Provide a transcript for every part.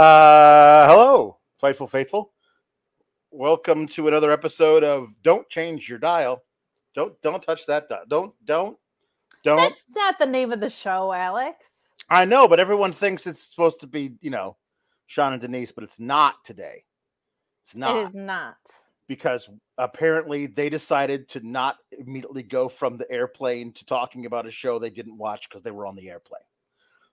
Uh, hello, Fightful Faithful. Welcome to another episode of Don't Change Your Dial. Don't don't touch that dial. Don't don't don't. That's not the name of the show, Alex. I know, but everyone thinks it's supposed to be, you know, Sean and Denise, but it's not today. It's not. It is not. because apparently they decided to not immediately go from the airplane to talking about a show they didn't watch because they were on the airplane.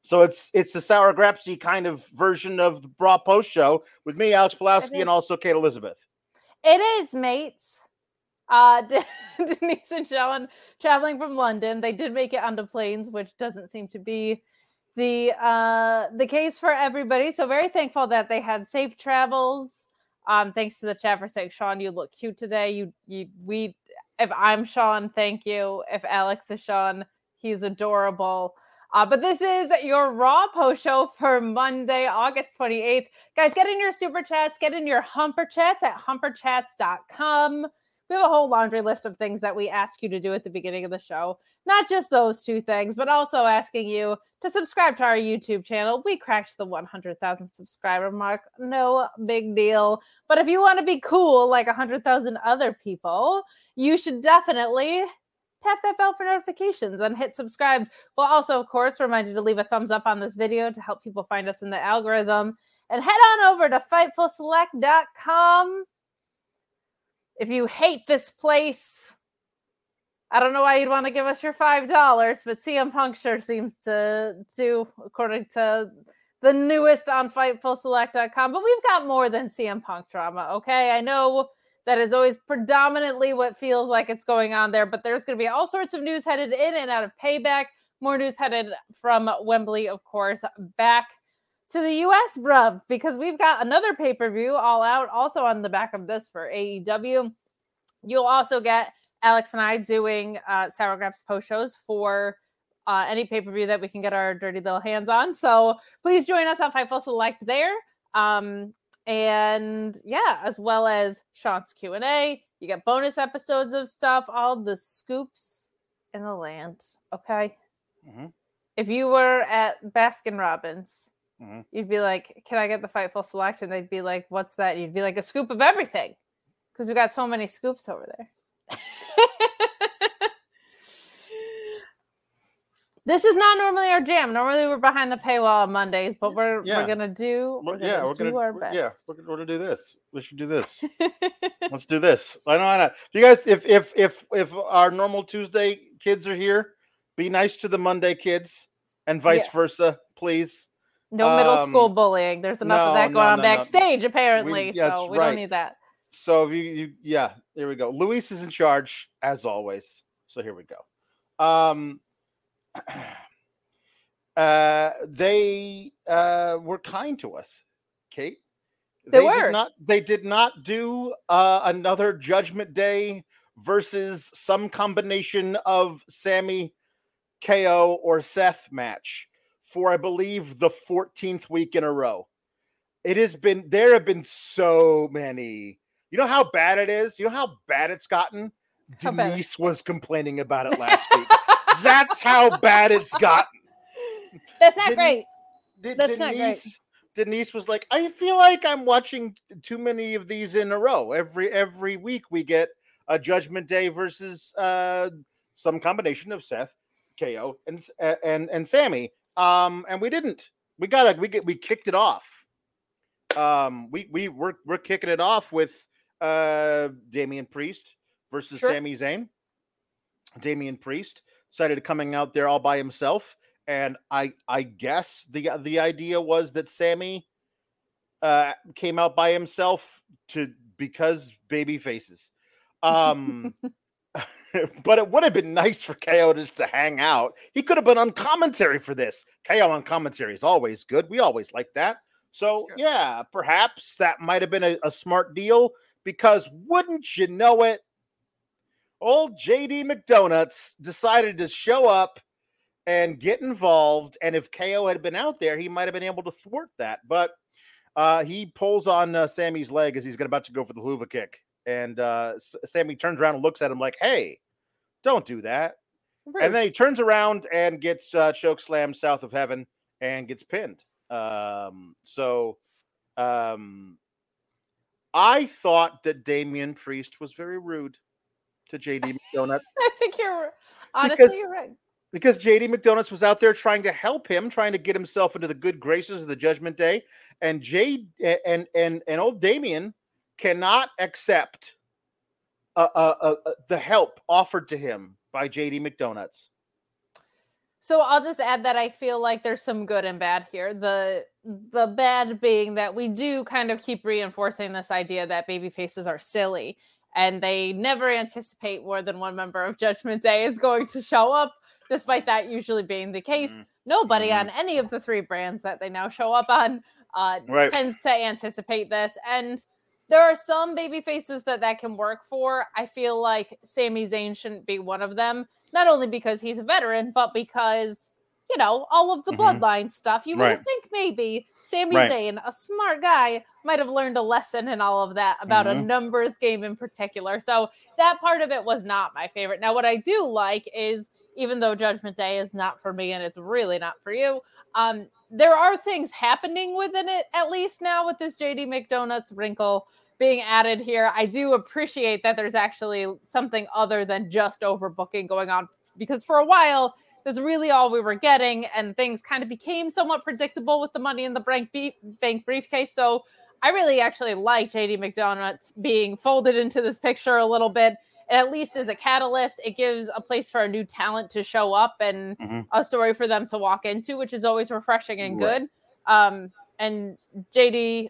So it's it's the sour grapsy kind of version of the Raw Post Show with me, Alex Pulowski, is. and also Kate Elizabeth. It is, mates. Uh, Denise and Sean traveling from London. They did make it onto planes, which doesn't seem to be the uh the case for everybody. So very thankful that they had safe travels. Um, thanks to the chat for saying, Sean, you look cute today. You you we if I'm Sean, thank you. If Alex is Sean, he's adorable. Uh, but this is your Raw post show for Monday, August 28th. Guys, get in your super chats, get in your humper chats at humperchats.com. We have a whole laundry list of things that we ask you to do at the beginning of the show. Not just those two things, but also asking you to subscribe to our YouTube channel. We cracked the 100,000 subscriber mark. No big deal. But if you want to be cool like 100,000 other people, you should definitely tap that bell for notifications and hit subscribe. We'll also, of course, remind you to leave a thumbs up on this video to help people find us in the algorithm. And head on over to fightfulselect.com. If you hate this place, I don't know why you'd want to give us your five dollars, but CM Punk sure seems to to, according to the newest on FightfulSelect.com. But we've got more than CM Punk drama. Okay, I know that is always predominantly what feels like it's going on there, but there's going to be all sorts of news headed in and out of Payback. More news headed from Wembley, of course, back to the US, bruv, because we've got another pay per view all out, also on the back of this for AEW. You'll also get Alex and I doing uh, Sour Grapes post shows for uh, any pay per view that we can get our dirty little hands on. So please join us on Fightful Select there. Um, and yeah, as well as Sean's Q and A. You get bonus episodes of stuff, all the scoops in the land. Okay. Mhm. If you were at Baskin Robbins, Mhm. you'd be like, "Can I get the Fightful Select?" And they'd be like, "What's that?" You'd be like, "A scoop of everything," because we got so many scoops over there. This is not normally our jam. Normally we're behind the paywall on Mondays, but we're Yeah. we're gonna do we're gonna yeah, we're do gonna our best. yeah, we're, gonna- we're gonna do this. We should do this. Let's do this. I know, I know. You guys, if if if if our normal Tuesday kids are here, be nice to the Monday kids, and vice Yes. versa, please. no middle school Um, bullying. There's enough no, of that going on no, no. backstage, apparently. yeah, so we right. don't need that. So if you, you yeah, here we go. Luis is in charge as always. So here we go. Um uh they uh were kind to us, Kate. They did were. not they did not do uh another judgment day versus some combination of Sami KO or Seth match for I believe the 14th week in a row. It has been there have been so many. You know how bad it is? You know how bad it's gotten? How bad? Denise was complaining about it last week. That's how bad it's gotten. That's not Didn't- great. De- That's not great. Denise, Denise was like, I feel like I'm watching too many of these in a row. Every every week we get a Judgment Day versus uh some combination of Seth, KO, and and and Sami. Um, and we didn't. We got to we get we kicked it off. Um, we we we're we're kicking it off with uh Damian Priest versus Sure. Sami Zayn. Damian Priest decided coming out there all by himself, and I I guess the the idea was that Sami uh came out by himself to because baby faces. Um but it would have been nice for KO just to hang out. He could have been on commentary for this. KO on commentary is always good. We always like that. So yeah, perhaps that might have been a, a smart deal because wouldn't you know it? Old JD McDonuts decided to show up and get involved. And if KO had been out there, he might have been able to thwart that. But uh, he pulls on uh, Sami's leg as he's about to go for the Helluva kick. And uh, Sami turns around and looks at him like, hey, don't do that. And then he turns around and gets uh, choke slammed south of heaven and gets pinned. Um, so um, I thought that Damian Priest was very rude to JD McDonuts I think you're honestly Because- you're right. because JD McDonuts was out there trying to help him, trying to get himself into the good graces of the Judgment Day, and Jade and and and old Damien cannot accept uh, uh, uh, uh, the help offered to him by JD McDonuts. So I'll just add that I feel like there's some good and bad here. The the bad being that we do kind of keep reinforcing this idea that baby faces are silly and they never anticipate more than one member of Judgment Day is going to show up, despite that usually being the case. Mhm. Nobody Mhm. on any of the three brands that they now show up on uh, Right. tends to anticipate this. And there are some baby faces that that can work for. I feel like Sami Zayn shouldn't be one of them not only because he's a veteran, but because you know all of the Mhm. bloodline stuff. You would Right. think maybe Sami Right. Zayn, a smart guy, might have learned a lesson in all of that about a Mhm. numbers game in particular. So that part of it was not my favorite. Now, what I do like is even though Judgment Day is not for me and it's really not for you, um, there are things happening within it at least now with this JD McDonuts wrinkle being added here. I do appreciate that there's actually something other than just overbooking going on because for a while that's really all we were getting and things kind of became somewhat predictable with the money in the bank, bank briefcase. So I really actually like JD McDonuts being folded into this picture a little bit. And at least as a catalyst, it gives a place for a new talent to show up and Mhm. a story for them to walk into, which is always refreshing and Right. good. Um, and JD,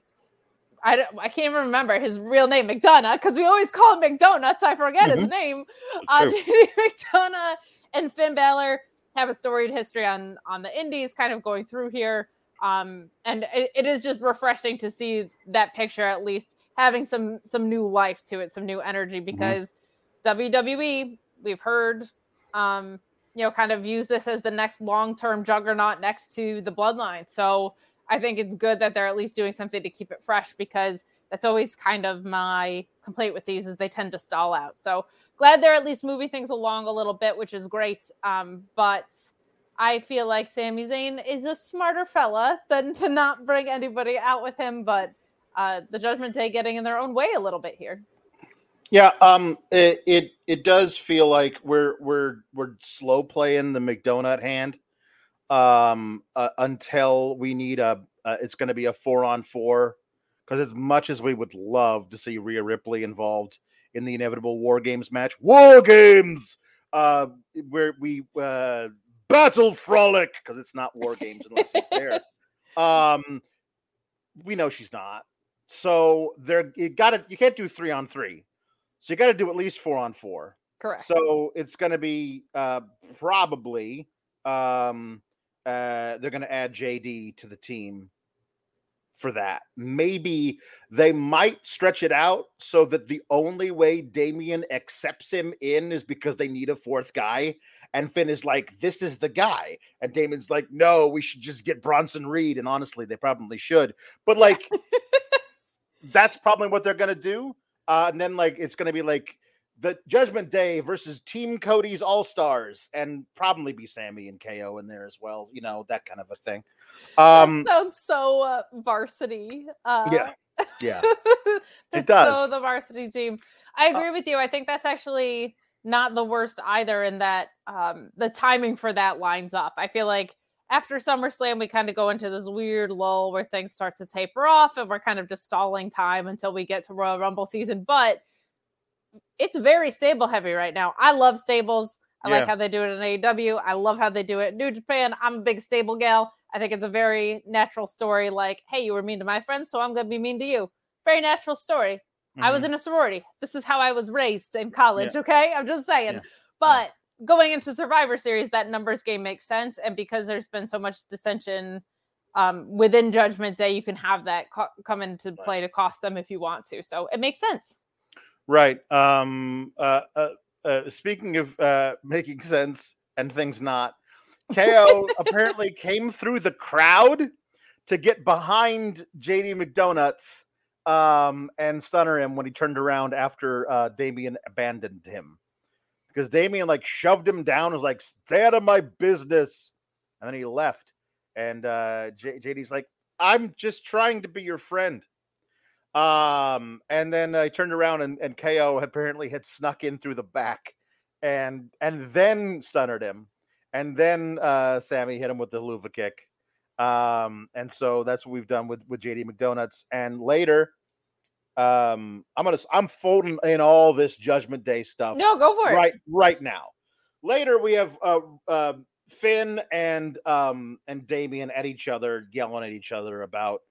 I don't, I can't even remember his real name, McDonagh, because we always call him McDonuts. I forget his name. Uh, Mm-hmm. JD McDonagh and Finn Balor have a storied history on on the Indies, kind of going through here. Um, and it, it is just refreshing to see that picture at least having some some new life to it, some new energy Mm-hmm. because WWE, we've heard, um, you know, kind of use this as the next long term juggernaut next to the Bloodline. So I think it's good that they're at least doing something to keep it fresh because that's always kind of my complaint with these is they tend to stall out. So glad they're at least moving things along a little bit, which is great. Um, but I feel like Sami Zayn is a smarter fella than to not bring anybody out with him. But uh, the Judgment Day getting in their own way a little bit here. Yeah, um, it, it it does feel like we're we're we're slow playing the McDonut hand um, uh, until we need a. Uh, it's going to be a four on four because as much as we would love to see Rhea Ripley involved in the inevitable War Games match, War Games, uh, where we uh, battle frolic because it's not War Games unless he's there. Um, we know she's not. So there, you got to you can't do three on three. So you got to do at least four on four. Correct. So it's going to be uh, probably um, uh, they're going to add JD to the team for that. Maybe they might stretch it out so that the only way Damian accepts him in is because they need a fourth guy. And Finn is like, this is the guy. And Damian's like, no, we should just get Bronson Reed. And honestly, they probably should. But like, that's probably what they're going to do. Uh, and then like, it's going to be like, the Judgment Day versus Team Cody's All Stars, and probably be Sami and KO in there as well. You know that kind of a thing. Um, that sounds so uh, varsity. Uh, yeah, yeah, it does. So the varsity team. I uh agree uh, with you. I think that's actually not the worst either. In that um, the timing for that lines up. I feel like after SummerSlam, we kind of go into this weird lull where things start to taper off, and we're kind of just stalling time until we get to Royal Rumble season. But it's very stable heavy right now. I love stables. I yeah. like how they do it in AEW. I love how they do it in New Japan. I'm a big stable gal. I think it's a very natural story. Like, hey, you were mean to my friends, so I'm going to be mean to you. Very natural story. Mm-hmm. I was mm-hmm. in a sorority. This is how I was raised in college. Yeah. Okay, I'm just saying. Yeah. But going into Survivor Series, that numbers game makes sense, and because there's been so much dissension um, within Judgment Day, you can have that co- come into play to cost them if you want to. So it makes sense. Right. Um, uh, uh, uh, speaking of uh, making sense and things not, KO apparently came through the crowd to get behind JD McDonuts um, and stunner him when he turned around after uh, Damian abandoned him. Because Damian like shoved him down, and was like, "Stay out of my business," and then he left. And uh, J- JD's like, "I'm just trying to be your friend." Um, and then I turned around and, and KO apparently had snuck in through the back and and then stunnered him. And then uh Sami hit him with the Helluva kick. Um, and so that's what we've done with with JD McDonuts. And later, um, I'm gonna I'm folding in all this Judgment Day stuff. No, go for it right right now. Later, we have uh, uh Finn and um and Damian at each other, yelling at each other about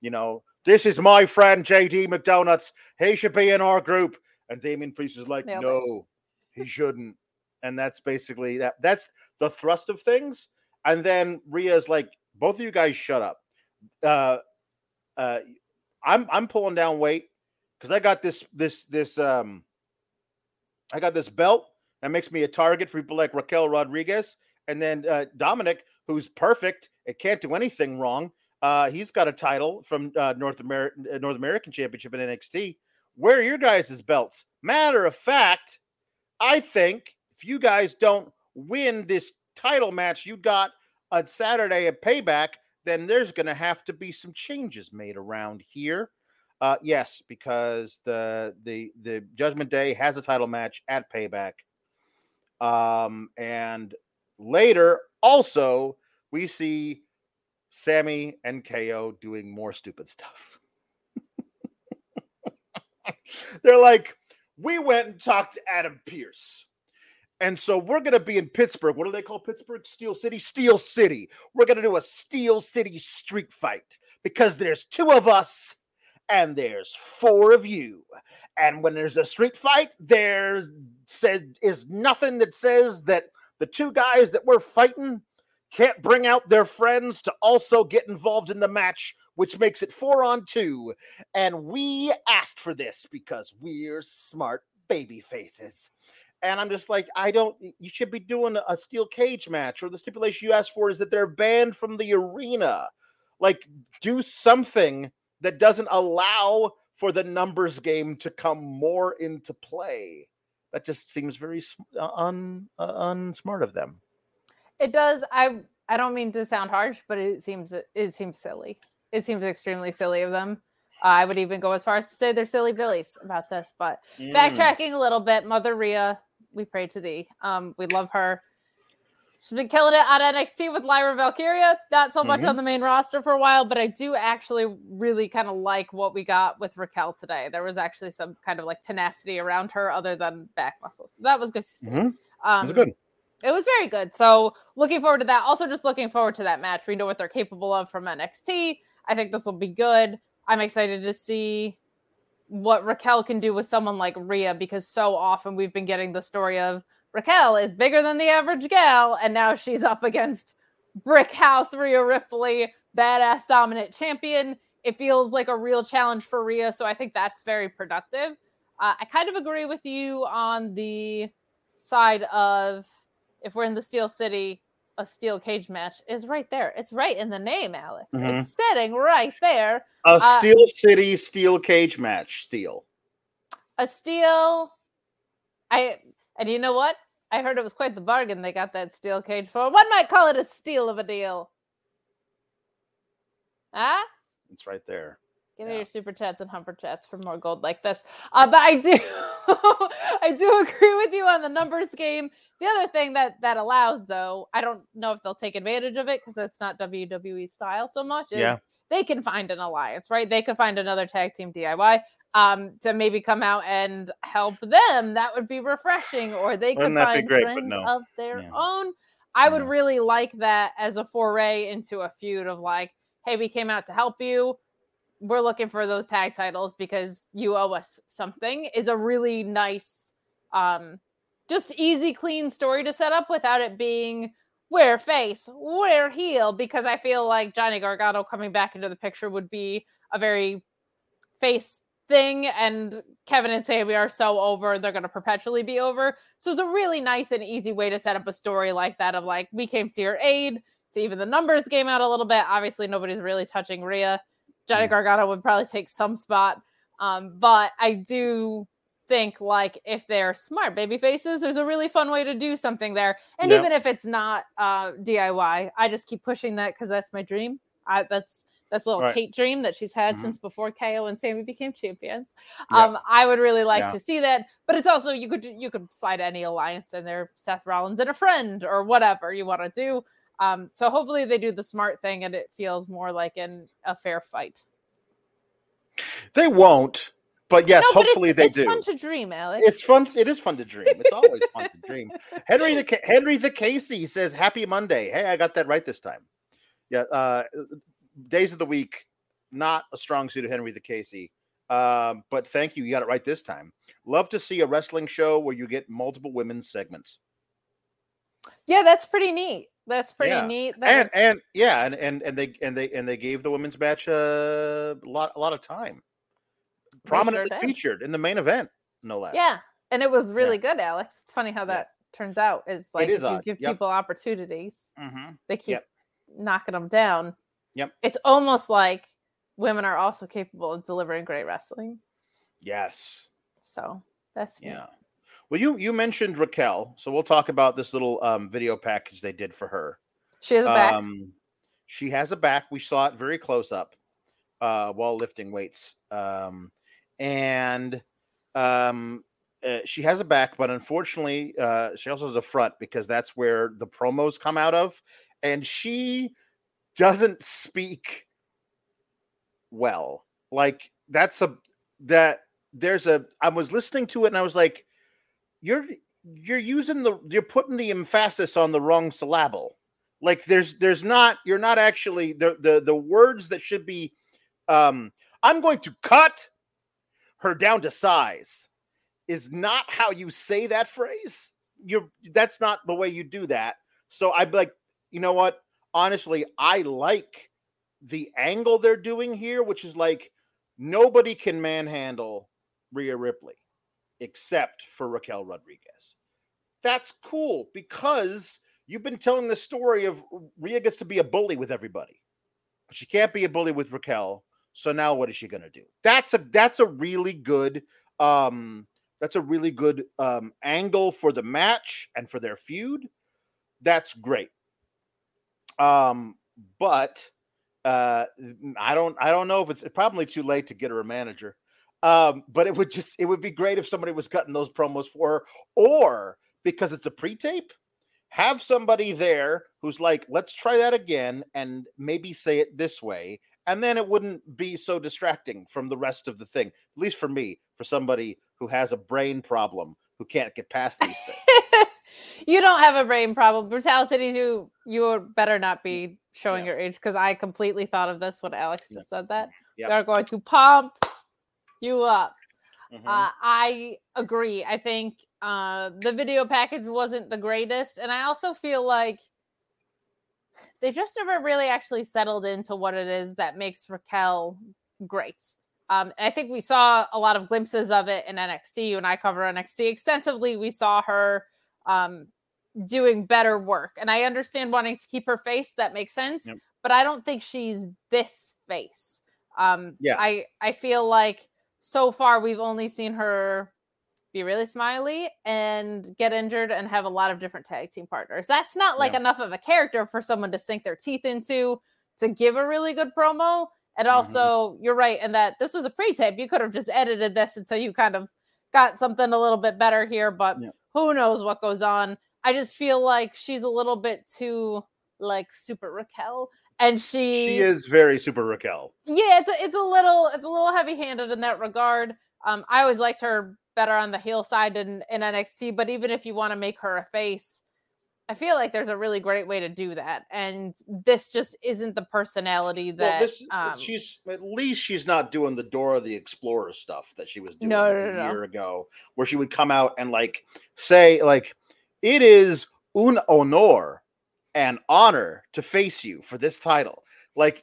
you know this is my friend JD McDonuts. He should be in our group. And Damian Priest is like, Nailed no, it. he shouldn't. And that's basically that. That's the thrust of things. And then Rhea's like, both of you guys shut up. Uh, uh, I'm I'm pulling down weight because I got this this this um I got this belt that makes me a target for people like Raquel Rodriguez and then uh, Dominik, who's perfect and can't do anything wrong. Uh, he's got a title from uh, North American uh, North American Championship in NXT. Where are your guys' belts? Matter of fact, I think if you guys don't win this title match you got on Saturday at Payback, then there's going to have to be some changes made around here. Uh, yes, because the the the Judgment Day has a title match at Payback, um, and later also we see Sami and KO doing more stupid stuff. They're like, we went and talked to Adam Pearce. And so we're going to be in Pittsburgh. What do they call Pittsburgh? Steel City? Steel City. We're going to do a Steel City street fight because there's two of us and there's four of you. And when there's a street fight, there's said is nothing that says that the two guys that we're fighting can't bring out their friends to also get involved in the match, which makes it four on two. And we asked for this because we're smart baby faces. And I'm just like, I don't, you should be doing a steel cage match, or the stipulation you asked for is that they're banned from the arena. Like, do something that doesn't allow for the numbers game to come more into play. That just seems very uh, un, uh, unsmart of them. It does. I I don't mean to sound harsh, but it seems it seems silly. It seems extremely silly of them. Uh, I would even go as far as to say they're silly billies about this. But mm. backtracking a little bit, Mother Rhea, we pray to thee. Um, we love her. She's been killing it on NXT with Lyra Valkyria. Not so much Mhm. on the main roster for a while, but I do actually really kind of like what we got with Raquel today. There was actually some kind of like tenacity around her other than back muscles. So that was good to see. Mhm. Um, It was good. It was very good. So looking forward to that. Also, just looking forward to that match. We know what they're capable of from NXT. I think this will be good. I'm excited to see what Raquel can do with someone like Rhea because so often we've been getting the story of Raquel is bigger than the average gal, and now she's up against Brick House Rhea Ripley, badass dominant champion. It feels like a real challenge for Rhea, so I think that's very productive. Uh, I kind of agree with you on the side of if we're in the Steel City, a steel cage match is right there. It's right in the name, Alex. Mhm. It's sitting right there. A uh, Steel City steel cage match. Steel. A steel. I and you know what? I heard it was quite the bargain they got that steel cage for. One might call it a steal of a deal. Huh? It's right there. Get Yeah. your super chats and humper chats for more gold like this. Uh, but I do, I do agree with you on the numbers game. The other thing that that allows, though, I don't know if they'll take advantage of it because that's not WWE style so much. Is Yeah. they can find an alliance, right? They could find another tag team DIY um, to maybe come out and help them. That would be refreshing. Or they could Wouldn't be find great? Friends no. of their Yeah. own. I would Yeah. really like that as a foray into a feud of like, hey, we came out to help you we're looking for those tag titles because you owe us something is a really nice um just easy clean story to set up without it being we're face we're heel because i feel like johnny gargano coming back into the picture would be a very face thing and kevin and sami are so over they're going to perpetually be over so it's a really nice and easy way to set up a story like that of like we came to your aid to even the numbers game out a little bit obviously nobody's really touching Rhea. Johnny. Gargano would probably take some spot. Um, but I do think like if they're smart baby faces, there's a really fun way to do something there. And even if it's not uh, DIY, I just keep pushing that because that's my dream. I, that's that's a little Right. Kate dream that she's had Mhm. since before KO and Sami became champions. Um, I would really like Yeah. to see that, but it's also you could you could slide any alliance in there, Seth Rollins and a friend or whatever you want to do. Um, so hopefully they do the smart thing and it feels more like an a fair fight. They won't, but yes, No, but hopefully it's, they it's do. It's fun to dream, Alex. It's fun. It is fun to dream. It's always fun to dream. Henry the Henry the Casey says, "Happy Monday." Hey, I got that right this time. Yeah, uh, days of the week, not a strong suit of Henry the Casey, um, but thank you. You got it right this time. Love to see a wrestling show where you get multiple women's segments, yeah, that's pretty neat. That's pretty Yeah. neat. and and yeah, and and and they and they and they gave the women's match a lot a lot of time, prominently did. featured in the main event, no less. yeah, and it was really good, Alex. It's funny how Yeah. that turns out. Is like is if you odd. give Yep. people opportunities, hmm they keep Yep. knocking them down. Yep. It's almost like women are also capable of delivering great wrestling. Yes. So that's neat. Well, you you mentioned Raquel, so we'll talk about this little um, video package they did for her. She has a back. Um, she has a back. We saw it very close up uh, while lifting weights, um, and um, uh, she has a back, but unfortunately, uh, she also has a front because that's where the promos come out of, and she doesn't speak well. Like that's a that there's a I was listening to it and I was like, you're you're using the you're putting the emphasis on the wrong syllable. Like there's there's not you're not actually the the the words that should be um I'm going to cut her down to size is not how you say that phrase. You're that's not the way you do that. So I'd be like, you know what? Honestly, I like the angle they're doing here, which is like nobody can manhandle Rhea Ripley except for Raquel Rodriguez. That's cool because you've been telling the story of Rhea gets to be a bully with everybody, but she can't be a bully with Raquel. So now what is she going to do? That's a that's a really good um that's a really good um angle for the match and for their feud. That's great. Um but uh I don't I don't know if it's probably too late to get her a manager. Um, but it would just it would be great if somebody was cutting those promos for her, or because it's a pre-tape, have somebody there who's like, let's try that again and maybe say it this way. And then it wouldn't be so distracting from the rest of the thing. At least for me, for somebody who has a brain problem who can't get past these things. you don't have a brain problem. Brutality, you you better not be showing Yeah. your age because I completely thought of this when Alex Yeah. just said that. Yep. We are going to pump you up. Mhm. Uh, I agree. I think uh, the video package wasn't the greatest, and I also feel like they've just never really actually settled into what it is that makes Raquel great. Um, I think we saw a lot of glimpses of it in NXT. You When I cover NXT extensively, we saw her um, doing better work, and I understand wanting to keep her face. That makes sense, Yep. but I don't think she's this face. Um, Yeah. I I feel like so far we've only seen her be really smiley and get injured and have a lot of different tag team partners. That's not like Yeah. enough of a character for someone to sink their teeth into to give a really good promo. And Mhm. also, you're right in that this was a pre-tape. You could have just edited this until you kind of got something a little bit better here, but Yeah. who knows what goes on. I just feel like she's a little bit too like super Raquel and she she is very super Raquel. yeah it's a, it's a little it's a little heavy handed in that regard um i always liked her better on the heel side in, in nxt but even if you want to make her a face i feel like there's a really great way to do that and this just isn't the personality that well, this um, she's at least she's not doing the Dora the Explorer stuff that she was doing No, no, a no, no. year ago, where she would come out and like say like it is un honor and honor to face you for this title. Like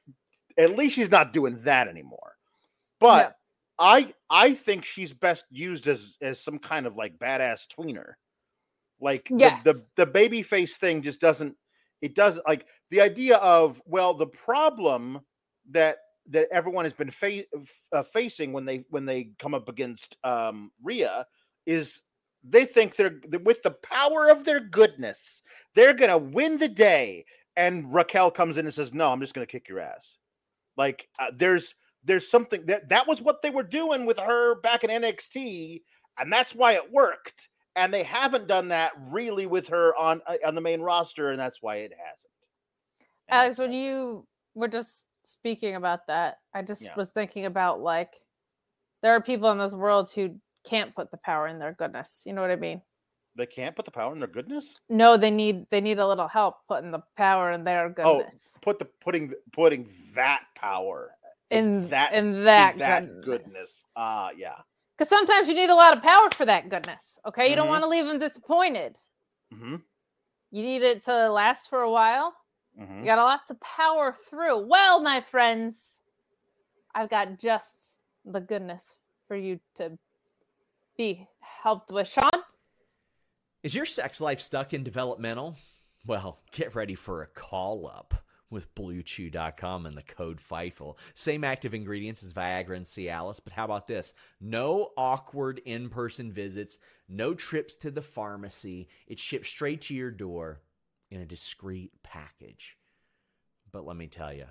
at least she's not doing that anymore. But Yeah. I I think she's best used as as some kind of like badass tweener. Like the- Yes. the the baby face thing just doesn't it doesn't like the idea of well the problem that that everyone has been fa- uh, facing when they when they come up against um Rhea is they think they're with the power of their goodness they're gonna win the day and Raquel comes in and says no I'm just gonna kick your ass like uh, there's there's something that that was what they were doing with her back in NXT and that's why it worked and they haven't done that really with her on uh, on the main roster and that's why it hasn't And alex when you were just speaking about that i just Yeah. was thinking about like there are people in this world who can't put the power in their goodness you know what i mean they can't put the power in their goodness no they need they need a little help putting the power in their goodness. Oh, goodness put the putting putting that power in that that in in that, that goodness. goodness. Ah, yeah. Because sometimes you need a lot of power for that goodness. Okay, you don't Mhm. want to leave them disappointed. Mm-hmm. You need it to last for a while. hmm You got a lot to power through. Well, my friends, I've got just the goodness for you to be helped with. Sean, Is your sex life stuck in developmental? Well, get ready for a call up with BlueChew.com and the code FIGHTFUL. Same active ingredients as Viagra and Cialis, but how about this? No awkward in person visits, no trips to the pharmacy. It ships straight to your door in a discreet package. But let me tell you,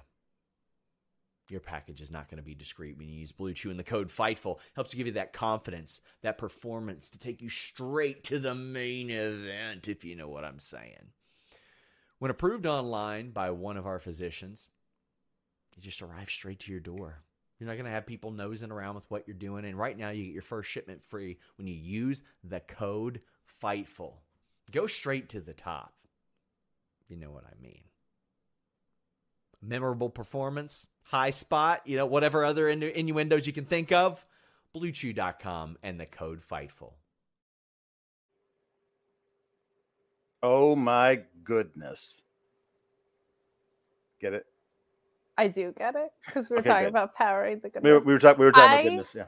your package is not going to be discreet when you use Blue Chew and the code FIGHTFUL. Helps to give you that confidence, that performance to take you straight to the main event, if you know what I'm saying. When approved online by one of our physicians, it just arrives straight to your door. You're not going to have people nosing around with what you're doing. And right now, you get your first shipment free when you use the code FIGHTFUL. Go straight to the top. You know what I mean memorable performance, high spot, you know, whatever other innu- innuendos you can think of, bluechew.com and the code FIGHTFUL. Oh my goodness. Get it? I do get it because we were Okay, talking good. about powering the We were, goodness. we were talking. We were talking I- about goodness. Yeah.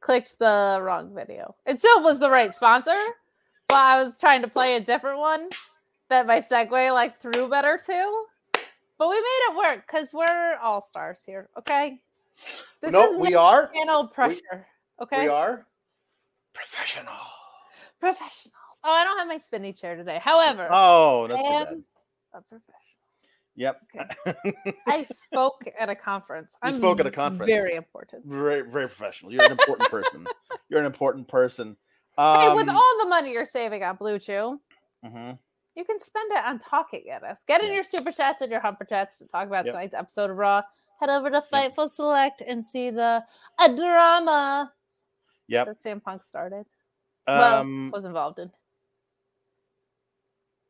Clicked the wrong video. It still was the right sponsor, but I was trying to play a different one that my segue like threw better to. But we made it work because we're all stars here. Okay. This no, is we are. channel pressure. okay. We are professional. Professionals. Oh, I don't have my spinny chair today. However, Oh, I that's bad. am a professional. Yep. I spoke at a conference. You I'm spoke at a conference. Very important. very, very professional. You're an important person. You're an important person. hey, with Um, all the money you're saving on Blue Chew, mhm. You can spend it on talking at us. Get in Yeah. your super chats and your humper chats to talk about Yep. tonight's episode of Raw. Head over to Fightful Select and see the a drama Yep. that CM Punk started. well, Um, was involved in.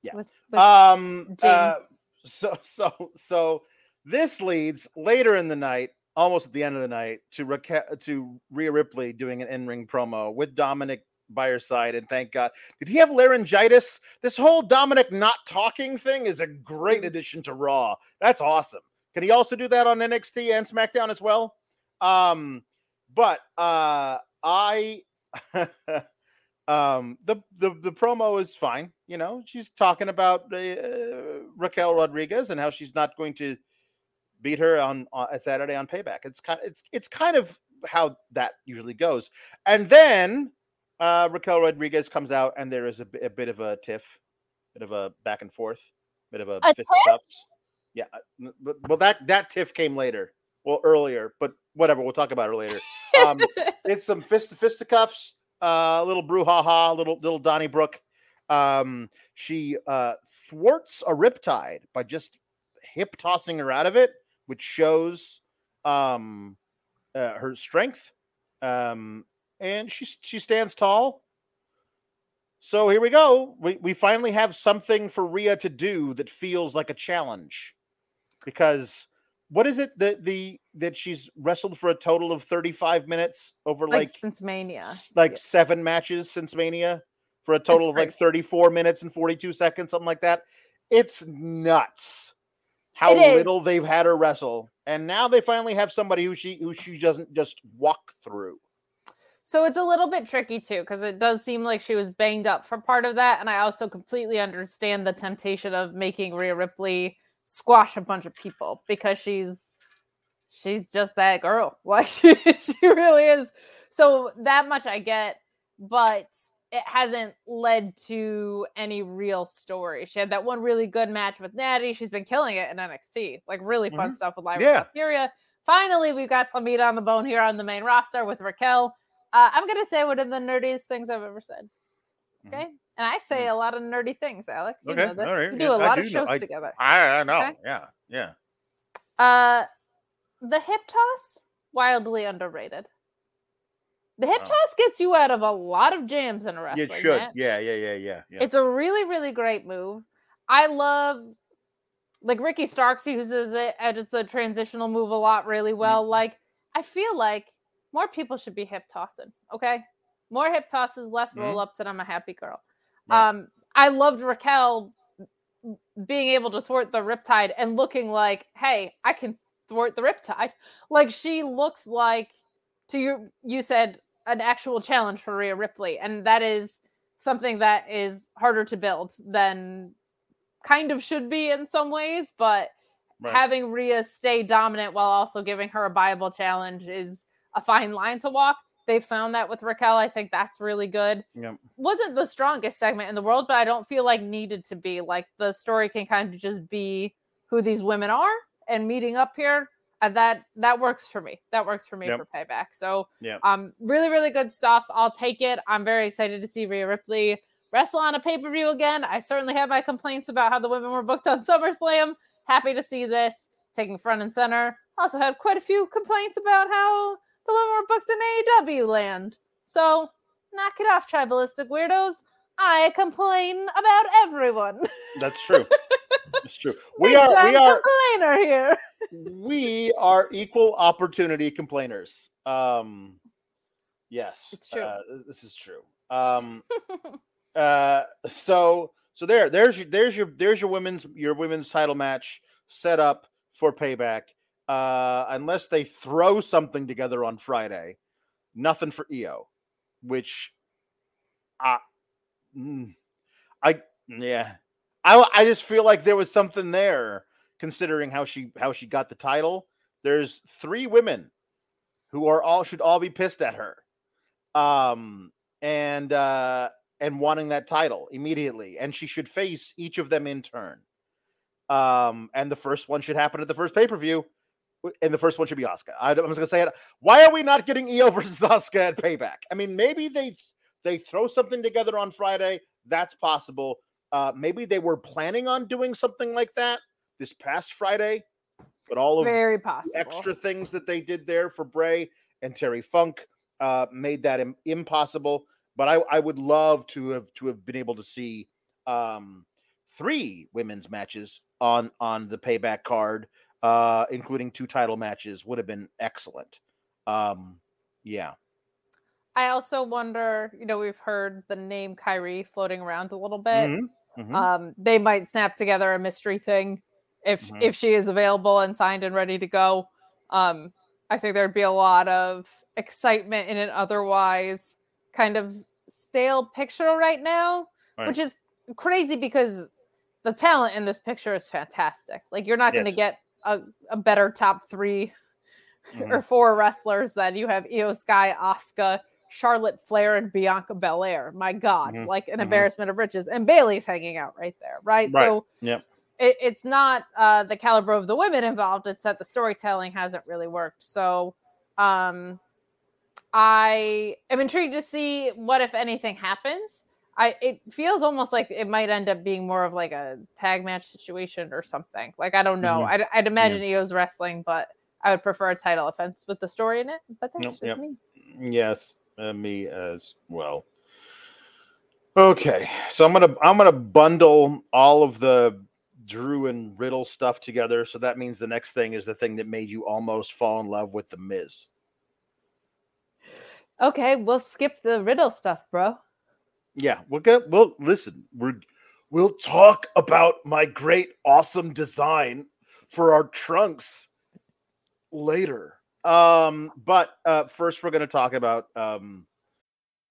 Yeah. With, with um uh, so so so this leads later in the night almost at the end of the night to Raquel, to Rhea Ripley doing an in-ring promo with Dominik by her side and thank God. Did he have laryngitis? This whole Dominik not talking thing is a great addition to Raw. That's awesome. Can he also do that on NXT and SmackDown as well? Um but uh I um the, the the promo is fine you know? She's talking about uh, Raquel Rodriguez and how she's not going to beat her on, on a Saturday on payback. It's kind it's it's kind of how that usually goes. And then uh Raquel Rodriguez comes out and there is a, a bit of a tiff bit of a back and forth bit of a, A fisticuffs. yeah uh, but, well that that tiff came later well earlier but whatever we'll talk about it later um it's some fist fisticuffs, uh, a little brouhaha, little little Donnybrook. Um, she uh, thwarts a riptide by just hip tossing her out of it, which shows um, uh, her strength. Um, and she she stands tall. So here we go. We we finally have something for Rhea to do that feels like a challenge, because what is it that the that she's wrestled for a total of 35 minutes over like, like since Mania. like Yeah. seven matches since Mania for a total of like 34 minutes and 42 seconds, something like that. It's nuts how It little they've had her wrestle, and now they finally have somebody who she who she doesn't just walk through. So it's a little bit tricky too, because it does seem like she was banged up for part of that. And I also completely understand the temptation of making Rhea Ripley squash a bunch of people because she's she's just that girl. Like she, she really is. So that much I get, but it hasn't led to any real story. She had that one really good match with Natty. She's been killing it in NXT. Like really fun mm-hmm. stuff with Lyra Yeah. Finally, we've got some meat on the bone here on the main roster with Raquel. Uh, I'm gonna say one of the nerdiest things I've ever said. Mhm. Okay, and I say a lot of nerdy things, Alex. You Okay, know this. all right, We do yeah, a lot of do know. shows I- together. I, I know. Okay. Yeah, yeah. Uh, the hip toss wildly underrated. The hip Wow. toss gets you out of a lot of jams in a wrestling It should. match. Yeah, yeah, yeah, yeah, yeah. It's a really, really great move. I love like Ricky Starks uses it as it's a transitional move a lot really well. Like I feel like more people should be hip tossing. Okay. More hip tosses, less roll ups, and I'm a happy girl. Right. Um, I loved Raquel being able to thwart the riptide and looking like, hey, I can thwart the riptide. Like she looks like to you you said an actual challenge for Rhea Ripley. And that is something that is harder to build than kind of should be in some ways, but Right. having Rhea stay dominant while also giving her a viable challenge is a fine line to walk. They found that with Raquel. I think that's really good. Yep. Wasn't the strongest segment in the world, but I don't feel like needed to be. Like the story can kind of just be who these women are and meeting up here. And that that works for me. That works for me Yep. for payback. So Yep. um really, really good stuff. I'll take it. I'm very excited to see Rhea Ripley wrestle on a pay-per-view again. I certainly have my complaints about how the women were booked on SummerSlam. Happy to see this taking front and center. Also had quite a few complaints about how the women were booked in AEW land. So knock it off, tribalistic weirdos. I complain about everyone. That's true. It's true. We Big are we are complainer here. we are equal opportunity complainers. Um yes. It's true. Uh, this is true. Um uh so so there there's your there's your there's your women's your women's title match set up for payback. Uh unless they throw something together on Friday. Nothing for IYO, which I mm, I yeah. I I just feel like there was something there considering how she how she got the title. There's three women who are all should all be pissed at her. Um and uh and wanting that title immediately and she should face each of them in turn. Um and the first one should happen at the first pay-per-view and the first one should be Asuka. I, I'm just gonna say it. Why are we not getting IYO versus Asuka at Payback? I mean, maybe they they throw something together on Friday. That's possible. Uh, maybe they were planning on doing something like that this past Friday, but all of Very possible. extra things that they did there for Bray and Terry Funk uh, made that Im- impossible. But I, I would love to have to have been able to see um, three women's matches on on the payback card, uh, including two title matches. Would have been excellent. Um, yeah, I also wonder, you know, we've heard the name Kairi floating around a little bit. Mhm, mhm. Um, they might snap together a mystery thing if Mhm. if she is available and signed and ready to go. Um, I think there'd be a lot of excitement in an otherwise kind of stale picture right now, Right. which is crazy because the talent in this picture is fantastic. Like you're not going to get a, a better top 3 Mhm. or four wrestlers than you have IYO Sky, Asuka, Charlotte Flair, and Bianca Belair. My God, Mhm. like an Mhm. embarrassment of riches. And Bayley's hanging out right there, right? Right. So Yep. it, it's not uh, the caliber of the women involved. It's that the storytelling hasn't really worked. So um, I am intrigued to see what, if anything, happens. I it feels almost like it might end up being more of like a tag match situation or something. Like I don't know. Mhm. I'd, I'd imagine IYO's wrestling, but I would prefer a title offense with the story in it. But that's Yep, just yep. me. Yes, uh, me as well. Okay, so I'm gonna I'm gonna bundle all of the Drew and Riddle stuff together. So that means the next thing is the thing that made you almost fall in love with the Miz. Okay, we'll skip the riddle stuff, bro. Yeah, we're gonna well listen. We're we'll talk about my great awesome design for our trunks later. Um, but uh first we're gonna talk about um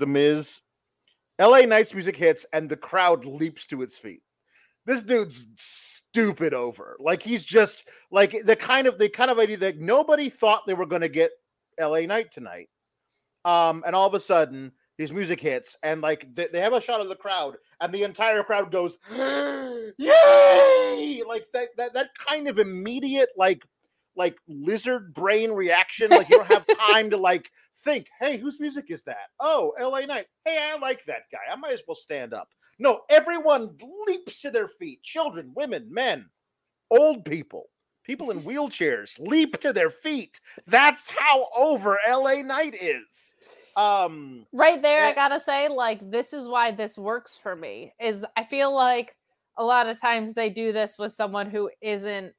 The Miz. LA Knights music hits and the crowd leaps to its feet. This dude's stupid over. Like he's just like the kind of the kind of idea that nobody thought they were going to get LA Knight tonight. Um, and all of a sudden his music hits and like they, they have a shot of the crowd and the entire crowd goes yay like that, that that kind of immediate like like lizard brain reaction like you don't have time to like think hey whose music is that? Oh la knight. Hey i like that guy. I might as well stand up. No everyone leaps to their feet. Children women men old people people in wheelchairs leap to their feet. That's how over la knight is. Um right there i Eh. gotta say like this is why this works for me is i feel like a lot of times they do this with someone who isn't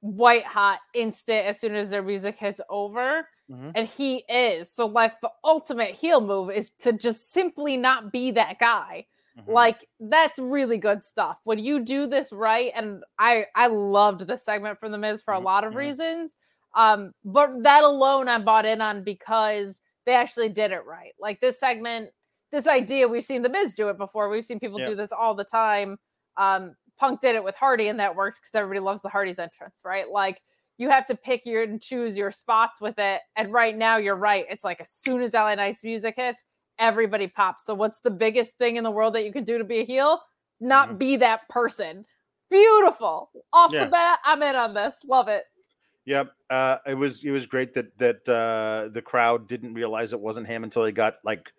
white hot instant as soon as their music hits over Mhm. and he is so like the ultimate heel move is to just simply not be that guy mhm. like that's really good stuff when you do this right and i i loved the segment from the miz for a Mhm, lot of mhm. reasons um but that alone i bought in on because they actually did it right like this segment this idea we've seen the miz do it before we've seen people Yeah. do this all the time um punk did it with hardy and that worked because everybody loves the hardy's entrance right like you have to pick your and choose your spots with it and right now you're right it's like as soon as la knight's music hits everybody pops. So what's the biggest thing in the world that you can do to be a heel? Not Mhm. be that person. Beautiful. Off Yeah. the bat, I'm in on this. Love it. Yep. Uh, it was it was great that that uh, the crowd didn't realize it wasn't him until he got like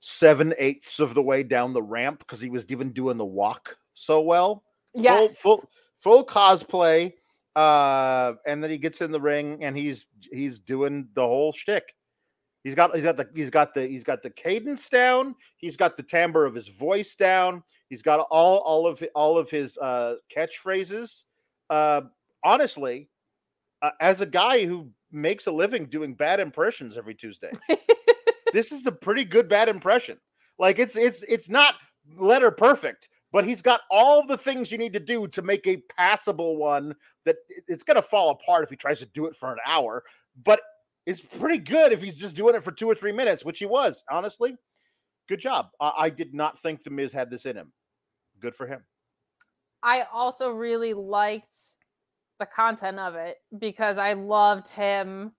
seven eighths of the way down the ramp because he was even doing the walk so well. Yes. Full, full full cosplay. Uh, and then he gets in the ring and he's he's doing the whole shtick. He's got he's got the he's got the he's got the cadence down. He's got the timbre of his voice down. He's got all all of all of his uh, catchphrases. Uh, honestly, uh, as a guy who makes a living doing bad impressions every Tuesday, this is a pretty good bad impression. Like it's it's it's not letter perfect, but he's got all the things you need to do to make a passable one that it's going to fall apart if he tries to do it for an hour. But it's pretty good if he's just doing it for two or three minutes, which he was. Honestly, good job. I, I did not think the Miz had this in him. Good for him. I also really liked the content of it because I loved him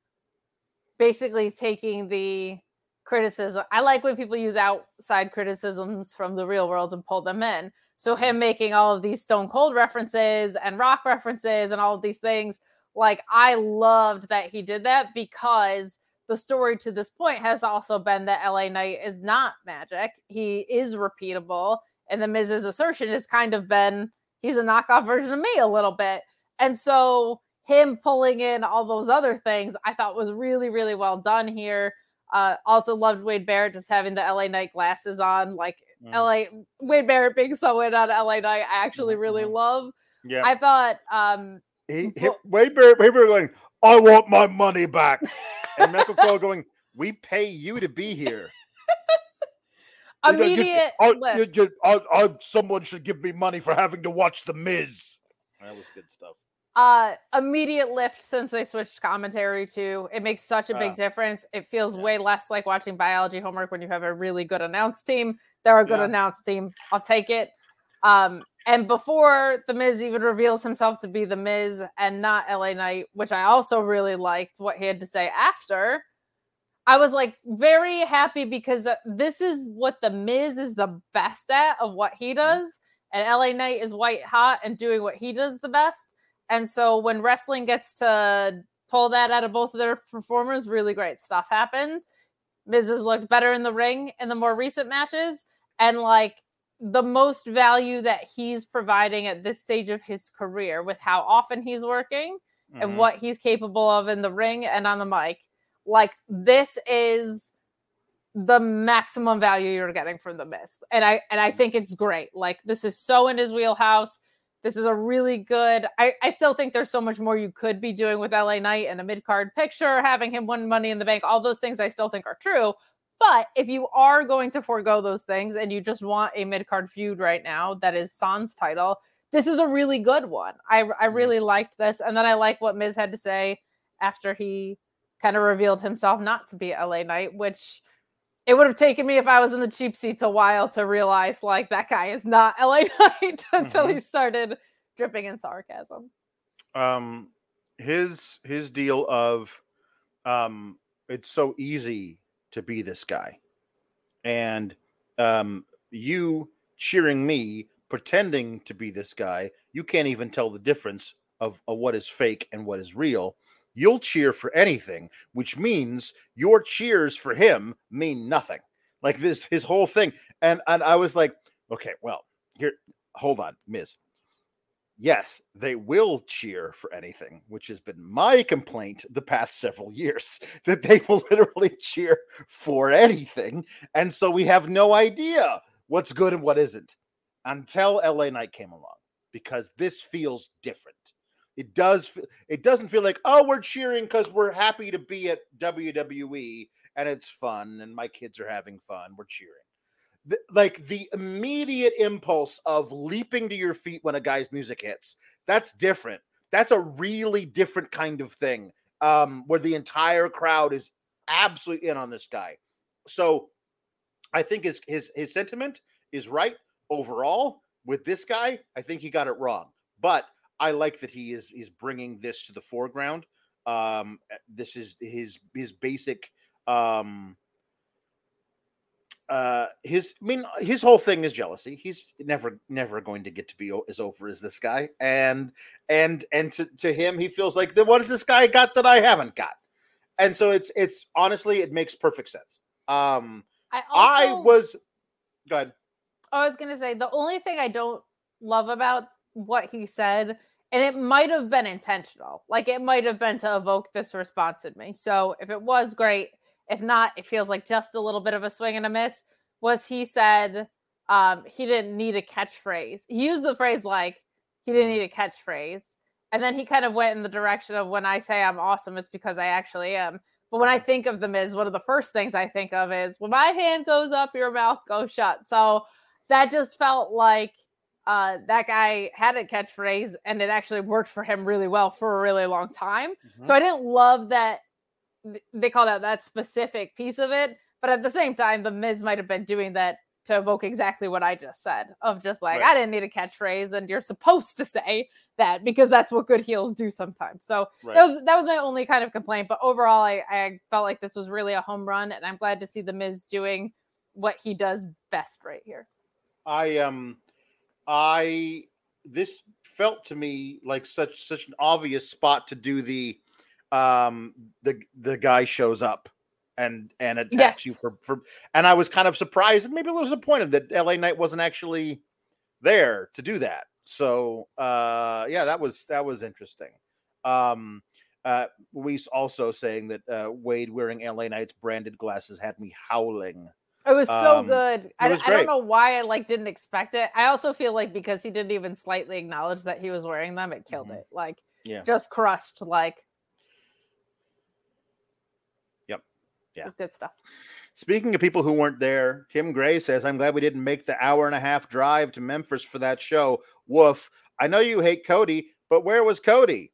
basically taking the criticism. I like when people use outside criticisms from the real world and pull them in. So him making all of these Stone Cold references and rock references and all of these things like I loved that he did that because the story to this point has also been that LA Knight is not magic. He is repeatable. And the Miz's assertion has kind of been he's a knockoff version of me a little bit. And so him pulling in all those other things, I thought was really, really well done here. Uh, also loved Wade Barrett just having the LA Knight glasses on, like. LA Wade Barrett being so in on LA Knight. I actually really mm-hmm. love. Yeah. I thought um he hit Wade Barrett, Waybear going, I want my money back. and Michael Cole going, We pay you to be here. Immediate. You know, you, you, I, I, someone should give me money for having to watch The Miz. That was good stuff. Uh, immediate lift since they switched commentary to it makes such a big uh, difference. It feels yeah. way less like watching biology homework when you have a really good announce team. They're a good yeah. announce team. I'll take it. Um, and before The Miz even reveals himself to be The Miz and not LA Knight, which I also really liked what he had to say after, I was like very happy because uh, this is what The Miz is the best at of what he mm-hmm. does. And LA Knight is white hot and doing what he does the best. And so when wrestling gets to pull that out of both of their performers, really great stuff happens. Miz has looked better in the ring in the more recent matches. And like the most value that he's providing at this stage of his career with how often he's working mm-hmm. and what he's capable of in the ring and on the mic. Like this is the maximum value you're getting from the Miz. And I and I think it's great. Like this is so in his wheelhouse. This is a really good. I, I still think there's so much more you could be doing with LA Knight and a mid card picture, having him win money in the bank. All those things I still think are true. But if you are going to forego those things and you just want a mid card feud right now that is Son's title, this is a really good one. I, I really liked this. And then I like what Miz had to say after he kind of revealed himself not to be LA Knight, which it would have taken me if I was in the cheap seats a while to realize like that guy is not LA Knight until mm-hmm. he started dripping in sarcasm. Um his his deal of um it's so easy to be this guy. And um, you cheering me, pretending to be this guy, you can't even tell the difference of, of what is fake and what is real. You'll cheer for anything, which means your cheers for him mean nothing. Like this, his whole thing. And and I was like, okay, well, here, hold on, Miz yes, they will cheer for anything, which has been my complaint the past several years that they will literally cheer for anything. And so we have no idea what's good and what isn't until LA Knight came along because this feels different. It does it doesn't feel like, "Oh, we're cheering cuz we're happy to be at WWE and it's fun and my kids are having fun. We're cheering." the, like the immediate impulse of leaping to your feet when a guy's music hits that's different that's a really different kind of thing um where the entire crowd is absolutely in on this guy so i think his his his sentiment is right overall with this guy i think he got it wrong but i like that he is is bringing this to the foreground um this is his his basic um uh his i mean his whole thing is jealousy. He's never never going to get to be as over as this guy. And and and to, to him he feels like what has this guy got that i haven't got? And so it's it's honestly it makes perfect sense. Um i, also, I was good i was gonna say the only thing i don't love about what he said and it might have been intentional like it might have been to evoke this response in me so if it was great if not, it feels like just a little bit of a swing and a miss. Was he said um, he didn't need a catchphrase. He used the phrase like he didn't need a catchphrase. And then he kind of went in the direction of when I say I'm awesome, it's because I actually am. But when I think of the Miz, one of the first things I think of is when my hand goes up, your mouth goes shut. So that just felt like uh, that guy had a catchphrase and it actually worked for him really well for a really long time. Mm-hmm. So I didn't love that they called out that specific piece of it. But at the same time, the Miz might have been doing that to evoke exactly what I just said of just like, right. I didn't need a catchphrase, and you're supposed to say that because that's what good heels do sometimes. So right. that was that was my only kind of complaint. But overall, I, I felt like this was really a home run, and I'm glad to see the Miz doing what he does best right here. I um I this felt to me like such such an obvious spot to do the um the the guy shows up and and attacks yes. you for for and I was kind of surprised and maybe a little disappointed that LA Knight wasn't actually there to do that. So uh yeah, that was that was interesting. Um uh Luis also saying that uh Wade wearing LA Knight's branded glasses had me howling. It was so um, good. I, was I, don't know why I like didn't expect it. I also feel like because he didn't even slightly acknowledge that he was wearing them, it killed mm-hmm. it. Like yeah. just crushed like yep, Yeah. good stuff. Speaking of people who weren't there, Kim Gray says, I'm glad we didn't make the hour and a half drive to Memphis for that show. Woof. I know you hate Cody, but where was Cody?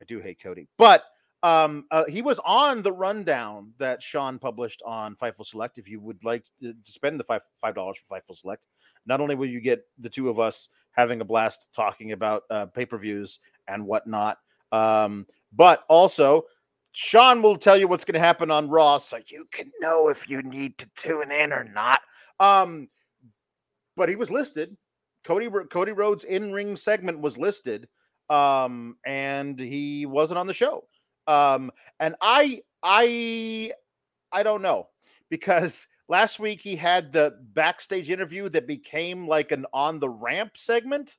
I do hate Cody. But um, uh, he was on the rundown that Sean published on Fightful Select. If you would like to spend the five five dollars for Fightful Select, not only will you get the two of us having a blast talking about uh, pay per views and whatnot, um, but also Sean will tell you what's going to happen on Raw, so you can know if you need to tune in or not. Um, but he was listed. Cody Cody Rhodes in ring segment was listed, um, and he wasn't on the show. Um, and I I I don't know because last week he had the backstage interview that became like an on the ramp segment.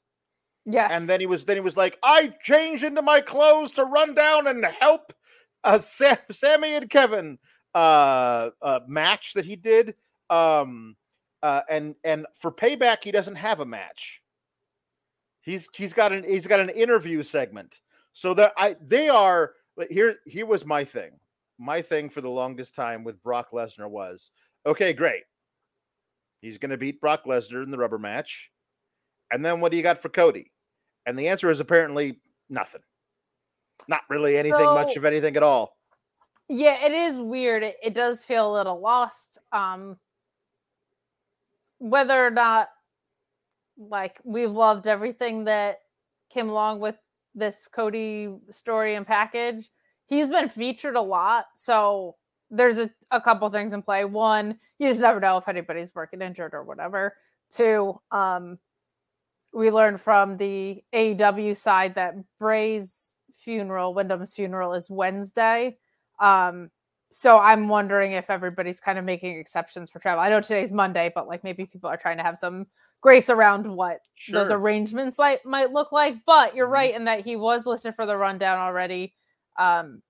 Yes. And then he was then he was like, I changed into my clothes to run down and help a Sam, Sami and Kevin uh, uh, match that he did. Um, uh, and and for payback, he doesn't have a match. He's he's got an he's got an interview segment. So that I they are here. Here was my thing. My thing for the longest time with Brock Lesnar was okay, great. He's going to beat Brock Lesnar in the rubber match. And then what do you got for Cody? And the answer is apparently nothing. Not really anything so, much of anything at all. Yeah, it is weird. It, it does feel a little lost. Um whether or not like we've loved everything that came along with this Cody story and package. He's been featured a lot, so there's a, a couple things in play. One, you just never know if anybody's working injured or whatever. Two, um, we learned from the AEW side that Bray's funeral, Windham's funeral is Wednesday. Um, so I'm wondering if everybody's kind of making exceptions for travel. I know today's Monday, but like maybe people are trying to have some grace around what sure. those arrangements like might look like. But you're mm-hmm. right in that he was listed for the rundown already. Um,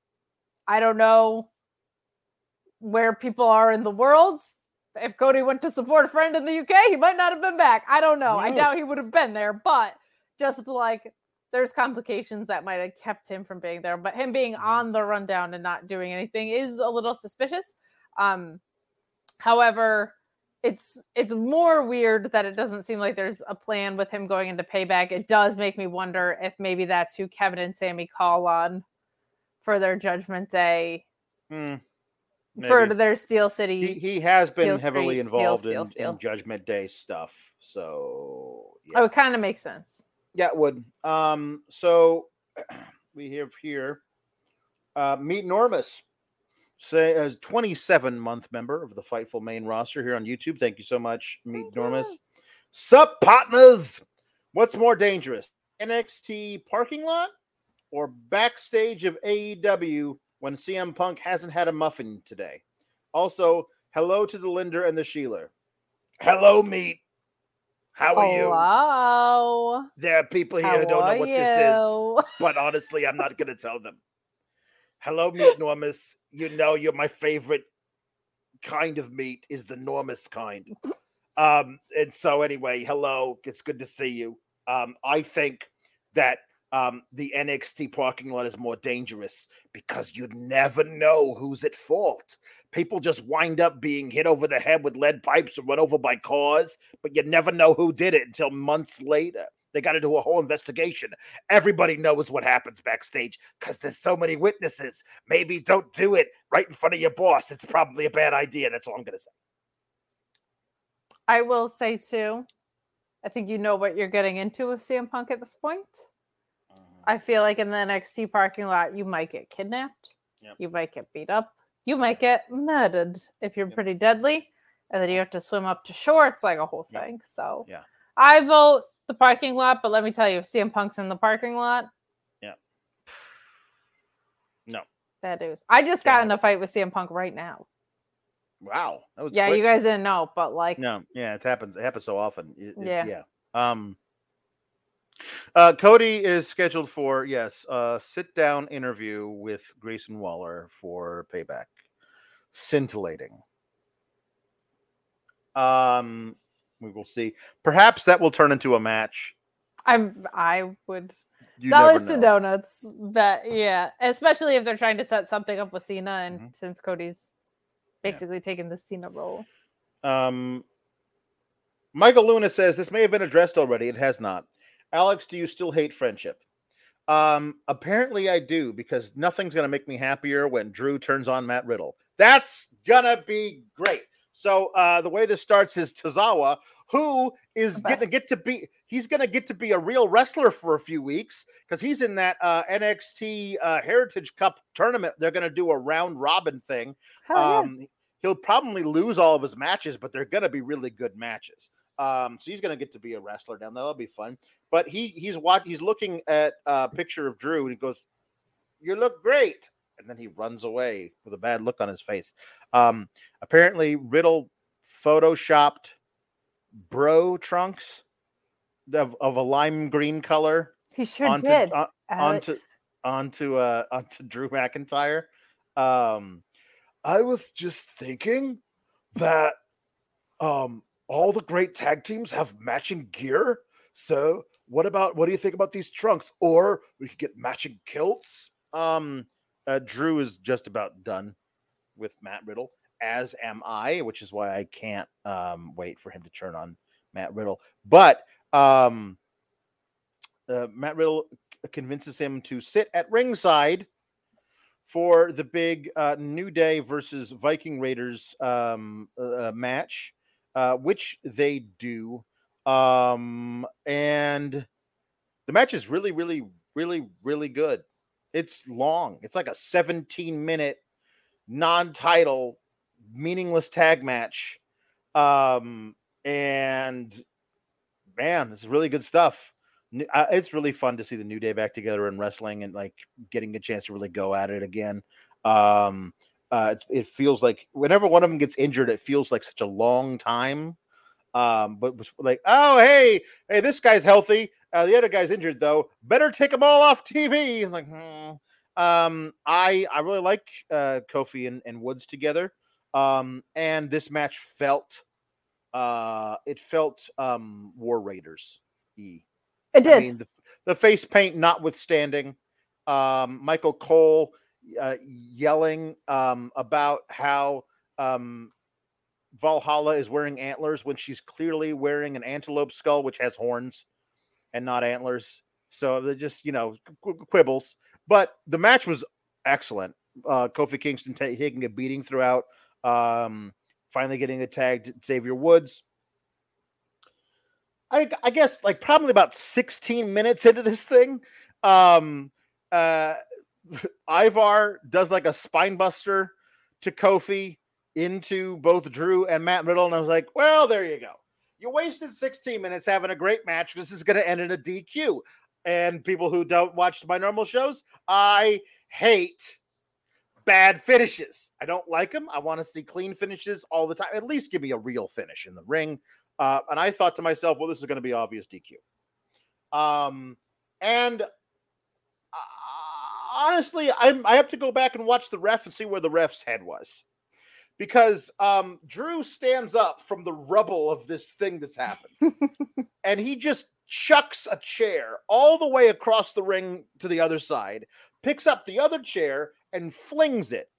I don't know where people are in the world. If Cody went to support a friend in the UK, he might not have been back. I don't know. I doubt he would have been there, but just like there's complications that might have kept him from being there, but him being mm-hmm. on the rundown and not doing anything is a little suspicious. Um, however, it's it's more weird that it doesn't seem like there's a plan with him going into payback. It does make me wonder if maybe that's who Kevin and Sami call on for their Judgment Day. Mm, for their Steel City. He, he has been Steel heavily Street, involved Steel, in, Steel, in, Judgment Day stuff. So yeah. Oh, it kind of makes sense. Yeah, it would. Um, so we have here uh, Meet Normus, say as 27 month member of the Fightful main roster here on YouTube. Thank you so much, Meet Normus. Sup, partners? What's more dangerous, NXT parking lot or backstage of AEW when CM Punk hasn't had a muffin today? Also, hello to the Linder and the Sheila. Hello, Meet. How are you? Hello. There are people here How who don't know what you? this is, but honestly, I'm not going to tell them. Hello, meat enormous. You know you're my favorite kind of meat is the enormous kind. Um, and so anyway, hello. It's good to see you. Um, I think that um, the NXT parking lot is more dangerous because you'd never know who's at fault. People just wind up being hit over the head with lead pipes or run over by cars, but you never know who did it until months later. They got to do a whole investigation. Everybody knows what happens backstage because there's so many witnesses. Maybe don't do it right in front of your boss. It's probably a bad idea. That's all I'm going to say. I will say too, I think you know what you're getting into with CM Punk at this point. I feel like in the NXT parking lot, you might get kidnapped. Yep. You might get beat up. You might get murdered if you're Yep. pretty deadly. And then you have to swim up to shore. It's like a whole Yep. thing. So Yeah. I vote the parking lot, but let me tell you, if CM Punk's in the parking lot, Yeah. No. bad news. I just got have in a fight with CM Punk right now. Wow. That was yeah, quick. you guys didn't know, but like, No, yeah, it happens. It happens so often. It- it- Yeah. yeah. Um. Uh, Cody is scheduled for yes, uh, sit down interview with Grayson Waller for Payback. Scintillating. Um, we will see. Perhaps that will turn into a match. I'm I would You dollars to donuts. But yeah, especially if they're trying to set something up with Cena, and Mhm. since Cody's Yeah. basically taking the Cena role. Um, Michael Luna says this may have been addressed already. It has not. Alex, do you still hate friendship? Um, apparently I do because nothing's gonna make me happier when Drew turns on Matt Riddle. That's gonna be great. So uh the way this starts is Tozawa, who is gonna get to be he's gonna get to be a real wrestler for a few weeks because he's in that uh NXT uh Heritage Cup tournament. They're gonna do a round robin thing. Hell yeah. Um, he'll probably lose all of his matches, but they're going to be really good matches. Um, so he's going to get to be a wrestler down there. That'll be fun. But he he's what he's looking at a picture of Drew and he goes, "You look great," and then he runs away with a bad look on his face. Um, apparently, Riddle photoshopped bro trunks of, of a lime green color He sure onto did. on- onto- onto uh onto Drew McIntyre. Um I was just thinking that um all the great tag teams have matching gear. So what about what do you think about these trunks? Or we could get matching kilts. Um uh, Drew is just about done with Matt Riddle, as am I, which is why I can't um wait for him to turn on Matt Riddle. But um uh, Matt Riddle convinces him to sit at ringside for the big uh, New Day versus Viking Raiders um, uh, match, uh, which they do. Um, and the match is really, really, really, really good. It's long. It's like a 17 minute non-title meaningless tag match. Um, and man, it's really good stuff. Uh, It's really fun to see the New Day back together in wrestling and like getting a chance to really go at it again. Um, uh, it, it feels like whenever one of them gets injured, it feels like such a long time. Um, but was like, oh hey, hey, this guy's healthy. Uh, the other guy's injured though. Better take them all off TV. I'm like, hmm. um, I I really like uh, Kofi and, and Woods together. Um, and this match felt uh it felt um War Raiders e. It did. I mean, the, the face paint notwithstanding, um, Michael Cole uh, yelling um, about how um, Valhalla is wearing antlers when she's clearly wearing an antelope skull, which has horns and not antlers. So they're just, you know, qu- qu- quibbles. But the match was excellent. Uh, Kofi Kingston ta- taking a beating throughout, um, finally getting a tag to Xavier Woods. I, I guess like probably about 16 minutes into this thing, um, uh, Ivar does like a spine buster to Kofi into both Drew and Matt Riddle, and I was like, well, there you go. You wasted 16 minutes having a great match. This is going to end in a DQ. And people who don't watch my normal shows, I hate bad finishes. I don't like them. I want to see clean finishes all the time. At least give me a real finish in the ring. Uh, and I thought to myself, well, this is going to be obvious DQ. Um, and honestly, I'm, I have to go back and watch the ref and see where the ref's head was. Because um, Drew stands up from the rubble of this thing that's happened. and he just chucks a chair all the way across the ring to the other side, picks up the other chair, and flings it,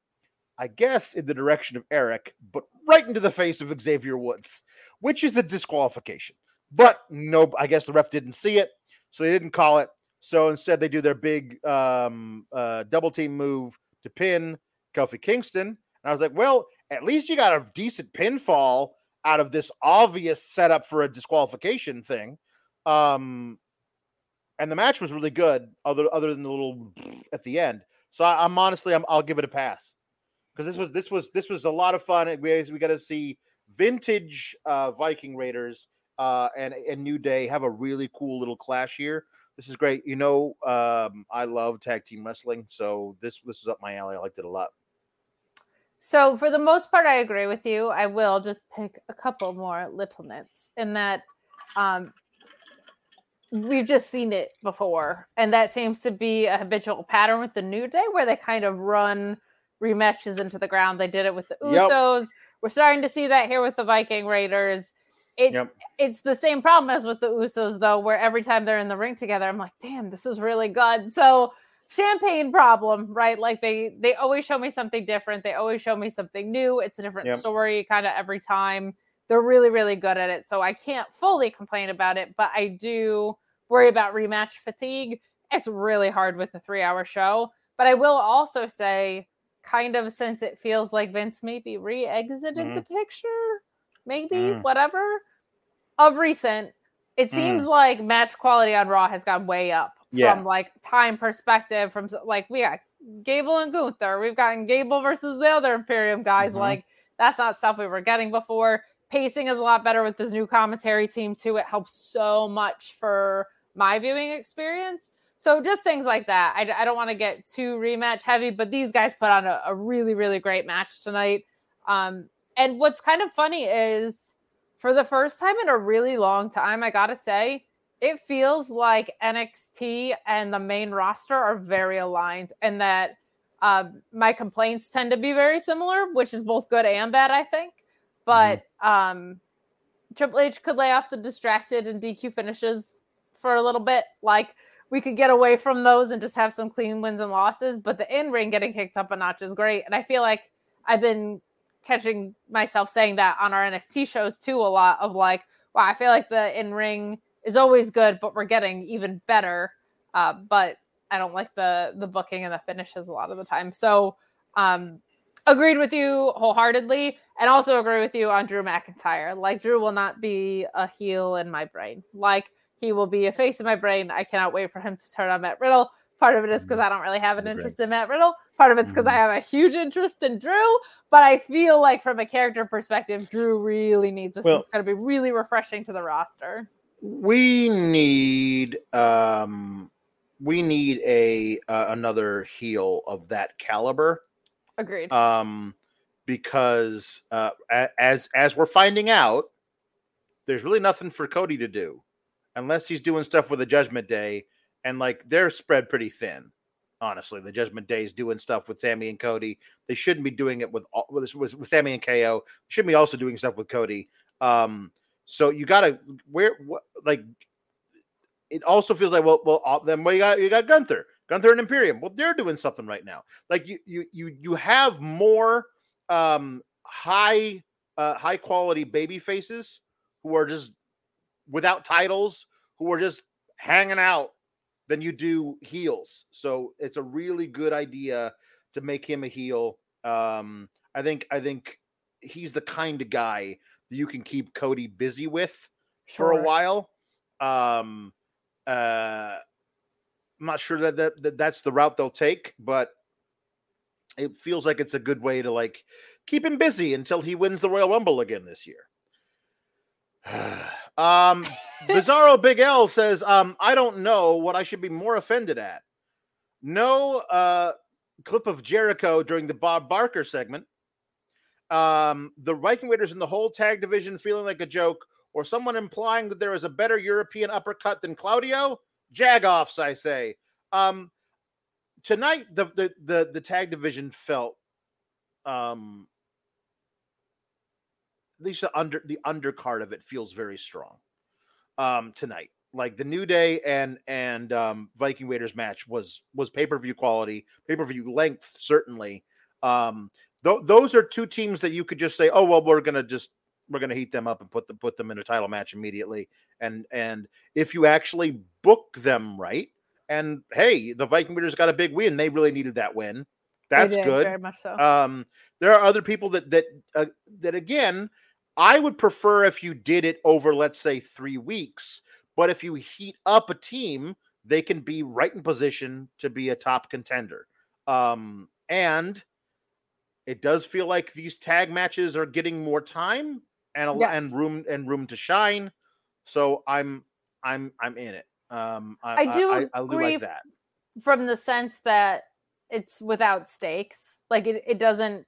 I guess, in the direction of Erik, but right into the face of Xavier Woods, which is a disqualification. But no, I guess the ref didn't see it, so they didn't call it. So instead, they do their big um, uh, double team move to pin Kofi Kingston. And I was like, well, at least you got a decent pinfall out of this obvious setup for a disqualification thing. Um, and the match was really good, other other than the little at the end. So I, am honestly, i will give it a pass because this was this was this was a lot of fun. We we got to see vintage uh, Viking Raiders uh, and and New Day have a really cool little clash here. This is great. You know, um, I love tag team wrestling, so this this is up my alley. I liked it a lot. So for the most part, I agree with you. I will just pick a couple more little nits in that um, we've just seen it before, and that seems to be a habitual pattern with the New Day, where they kind of run rematches into the ground. They did it with the Usos. Yep. We're starting to see that here with the Viking Raiders. It, yep. It's the same problem as with the Usos, though, where every time they're in the ring together, I'm like, damn, this is really good. So champagne problem, right? Like they they always show me something different. They always show me something new. It's a different yep. story kind of every time. They're really, really good at it. So I can't fully complain about it, but I do worry about rematch fatigue. It's really hard with a three hour show. But I will also say, kind of since it feels like Vince maybe re exited mm-hmm. the picture, maybe, mm. whatever, of recent, it seems mm. like match quality on Raw has gone way up yeah. from like time perspective. From like we got Gable and Gunther, we've gotten Gable versus the other Imperium guys. Mm-hmm. Like that's not stuff we were getting before. Pacing is a lot better with this new commentary team too. It helps so much for my viewing experience. So just things like that. I, I don't want to get too rematch heavy, but these guys put on a, a really, really great match tonight. Um, and what's kind of funny is for the first time in a really long time, I gotta say, it feels like NXT and the main roster are very aligned, and that um, my complaints tend to be very similar, which is both good and bad, I think. But mm-hmm. um, Triple H could lay off the distracted and DQ finishes for a little bit. Like we could get away from those and just have some clean wins and losses. But the in ring getting kicked up a notch is great. And I feel like I've been catching myself saying that on our NXT shows too a lot of like, wow, I feel like the in ring is always good, but we're getting even better. Uh, but I don't like the the booking and the finishes a lot of the time. So um agreed with you wholeheartedly and also agree with you on Drew McIntyre. Like Drew will not be a heel in my brain. Like he will be a face in my brain. I cannot wait for him to turn on Matt Riddle. Part of it is because mm-hmm. I don't really have an interest in Matt Riddle. Part of it's because I mm-hmm. have a huge interest in Drew. But I feel like from a character perspective, Drew really needs this. Well, it's going to be really refreshing to the roster. We need um we need a uh, another heel of that caliber. Agreed. Um because uh as as we're finding out, there's really nothing for Cody to do unless he's doing stuff with the Judgment Day, and like they're spread pretty thin. Honestly, the Judgment Day is doing stuff with Sami and Cody. They shouldn't be doing it with with, with, Sami and KO. Shouldn't be also doing stuff with Cody. Um, so you gotta where what like it also feels like well well then well, you got you got Gunther Gunther and Imperium. Well, they're doing something right now. Like you you you you have more um high uh high quality baby faces who are just without titles who are just hanging out than you do heels. So it's a really good idea to make him a heel. Um, I think I think he's the kind of guy that you can keep Cody busy with sure. for a while. Um, uh, I'm not sure that, that, that that's the route they'll take, but it feels like it's a good way to like keep him busy until he wins the Royal Rumble again this year. Um, Bizarro Big L says, um, I don't know what I should be more offended at. No uh, clip of Jericho during the Bob Barker segment. Um, the Viking Raiders in the whole tag division feeling like a joke, or someone implying that there is a better European uppercut than Claudio. Jagoffs, I say. Um, tonight the, the the the tag division felt um at least the under the undercard of it feels very strong um tonight. Like the new day and and um viking raiders match was was pay-per-view quality pay-per-view length certainly. Um th- those are two teams that you could just say oh well we're gonna just we're gonna heat them up and put them put them in a title match immediately. And and if you actually book them right and hey the viking raiders got a big win they really needed that win. That's did, good. Very much so. um, there are other people that that uh, that again, I would prefer if you did it over, let's say, three weeks. But if you heat up a team, they can be right in position to be a top contender. Um, and it does feel like these tag matches are getting more time and a, Yes. and room and room to shine. So I'm I'm I'm in it. Um, I, I do I, I, agree like that. from the sense that it's without stakes. Like it, it doesn't.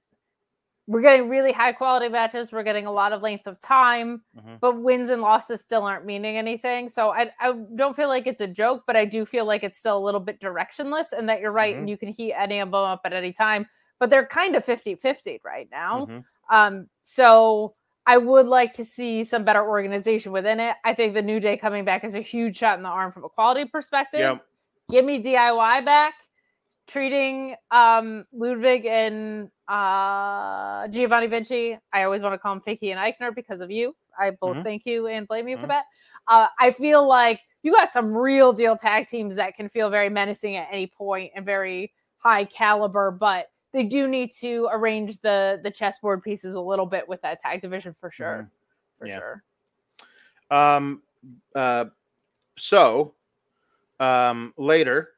We're getting really high quality matches. We're getting a lot of length of time, Mhm. but wins and losses still aren't meaning anything. So I, I don't feel like it's a joke, but I do feel like it's still a little bit directionless and that you're right. Mm-hmm. And you can heat any of them up at any time, but they're kind of 50 50 right now. Mhm. Um, so I would like to see some better organization within it. I think the New Day coming back is a huge shot in the arm from a quality perspective. Yeah. Give me DIY back. Treating um Ludwig and uh Giovanni Vinci. I always want to call him Fakey and Eichner because of you. I both Mhm. thank you and blame you for Mhm. that. Uh, I feel like you got some real deal tag teams that can feel very menacing at any point and very high caliber, but they do need to arrange the the chessboard pieces a little bit with that tag division for sure. For Mm-hmm. Yeah. sure. Um, uh, so um, later,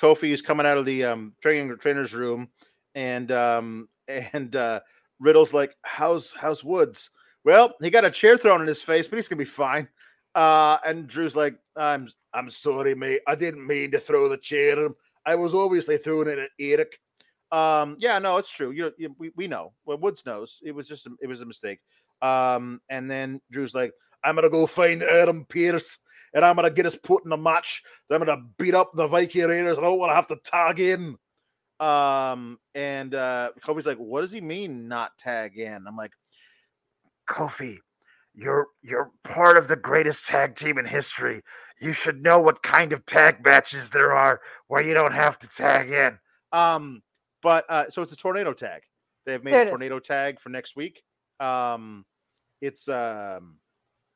Kofi is coming out of the um, training trainer's room, and um, and uh, Riddle's like, "How's how's Woods?" Well, he got a chair thrown in his face, but he's gonna be fine. Uh, and Drew's like, "I'm I'm sorry, mate. I didn't mean to throw the chair. I was obviously throwing it at Erik." Um, yeah, no, it's true. You, you we, we know. Well, Woods knows. It was just a, it was a mistake. Um, and then Drew's like, I'm gonna go find Adam Pearce and I'm gonna get us put in a match. I'm gonna beat up the Viking Raiders. I don't want to have to tag in. Um, and uh Kofi's like, what does he mean not tag in? I'm like, Kofi, you're you're part of the greatest tag team in history. You should know what kind of tag matches there are where you don't have to tag in. Um, but uh, so it's a tornado tag. They've made There a it is. tornado tag for next week. Um, it's um,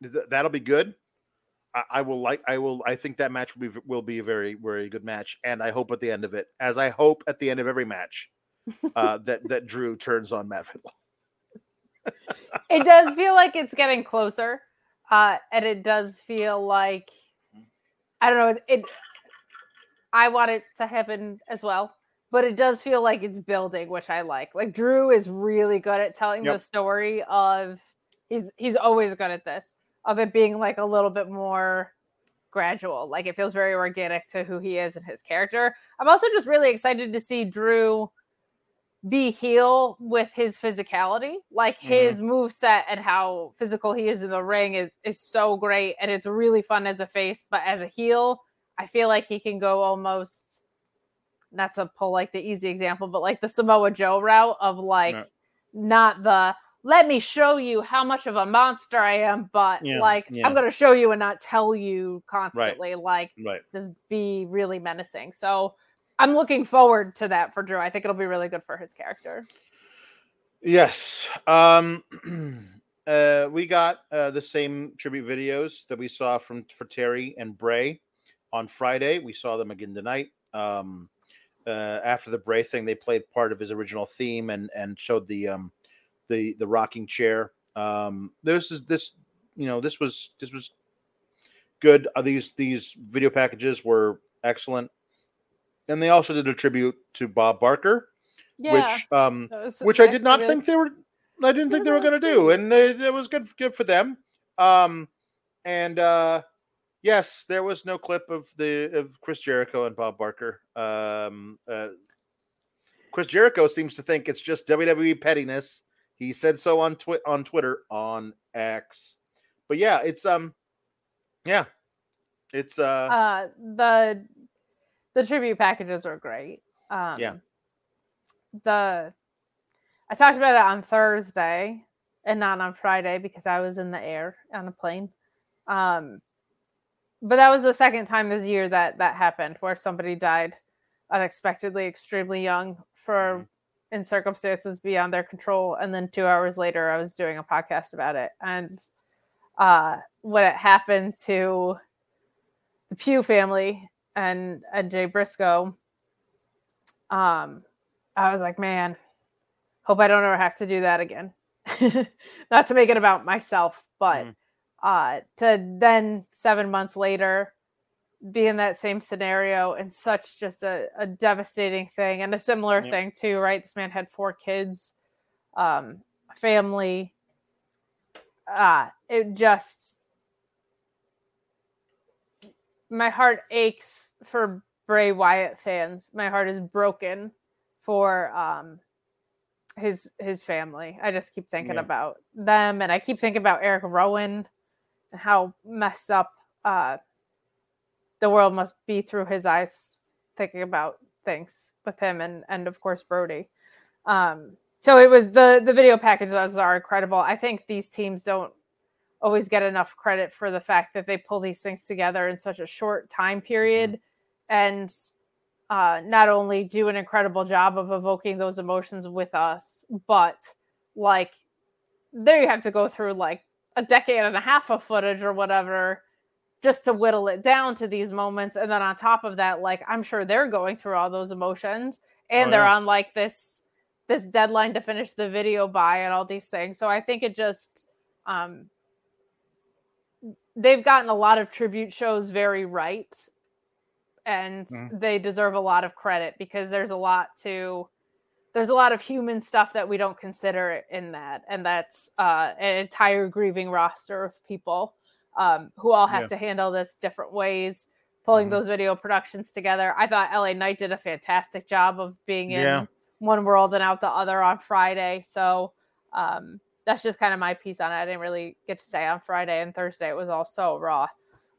th- that'll be good. I, I will like. I will. I think that match will be will be a very very good match, and I hope at the end of it, as I hope at the end of every match, uh, that that Drew turns on Matt Riddle. it does feel like it's getting closer uh and it does feel like i don't know it i want it to happen as well but it does feel like it's building which i like like drew is really good at telling the story of he's he's always good at this of it being like a little bit more gradual like it feels very organic to who he is and his character i'm also just really excited to see drew be heel with his physicality. Like mm-hmm. his move set and how physical he is in the ring is is so great and it's really fun as a face, but as a heel, I feel like he can go almost not to pull like the easy example, but like the Samoa Joe route of like Yeah. not the let me show you how much of a monster I am, but Yeah, like yeah. I'm gonna show you and not tell you constantly. Like Right. just be really menacing. So I'm looking forward to that for Drew. I think it'll be really good for his character. Yes. Um uh we got uh the same tribute videos that we saw from for Terry and Bray on Friday. We saw them again tonight. Um uh after the Bray thing, they played part of his original theme and and showed the um the the rocking chair. Um this is this you know this was this was good. Uh, these these video packages were excellent. And they also did a tribute to Bob Barker, Yeah. which um was which I did not think they were. I didn't think they were going to do, and they, it was good. Good for them. Um, and uh, yes, there was no clip of the of Chris Jericho and Bob Barker. Um, uh, Chris Jericho seems to think it's just WWE pettiness. He said so on twi- on Twitter on X. But yeah, it's um, yeah, it's uh, uh the the tribute packages are great. Um, Yeah. The I talked about it on Thursday and not on Friday because I was in the air on a plane. Um, but that was the second time this year that that happened where somebody died unexpectedly, extremely young for in circumstances beyond their control. And then two hours later, I was doing a podcast about it. And uh, when it happened to the Pugh family and and Jay Briscoe, um, I was like, man, hope I don't ever have to do that again. Not to make it about myself, but Mhm. uh, to then seven months later be in that same scenario and such just a, a devastating thing and a similar Yeah. thing too, right? This man had four kids, um, family. Uh, it just my heart aches for Bray Wyatt fans. My heart is broken for um his his family. I just keep thinking about them and I keep thinking about Erick Rowan and how messed up uh the world must be through his eyes thinking about things with him and and of course Brodie. Um so it was the the video packages are incredible. I think these teams don't always get enough credit for the fact that they pull these things together in such a short time period and uh, not only do an incredible job of evoking those emotions with us, but like there you have to go through like a decade and a half of footage or whatever just to whittle it down to these moments. And then on top of that, like I'm sure they're going through all those emotions and Oh, they're yeah. on like this this deadline to finish the video by and all these things. So I think it just um they've gotten a lot of tribute shows very right and Mhm. they deserve a lot of credit because there's a lot to there's a lot of human stuff that we don't consider in that and that's uh, an entire grieving roster of people um, who all have Yeah. to handle this different ways pulling Mhm. those video productions together i thought la knight did a fantastic job of being in Yeah. one world and out the other on friday so um, that's just kind of my piece on it i didn't really get to say on friday and thursday it was all so raw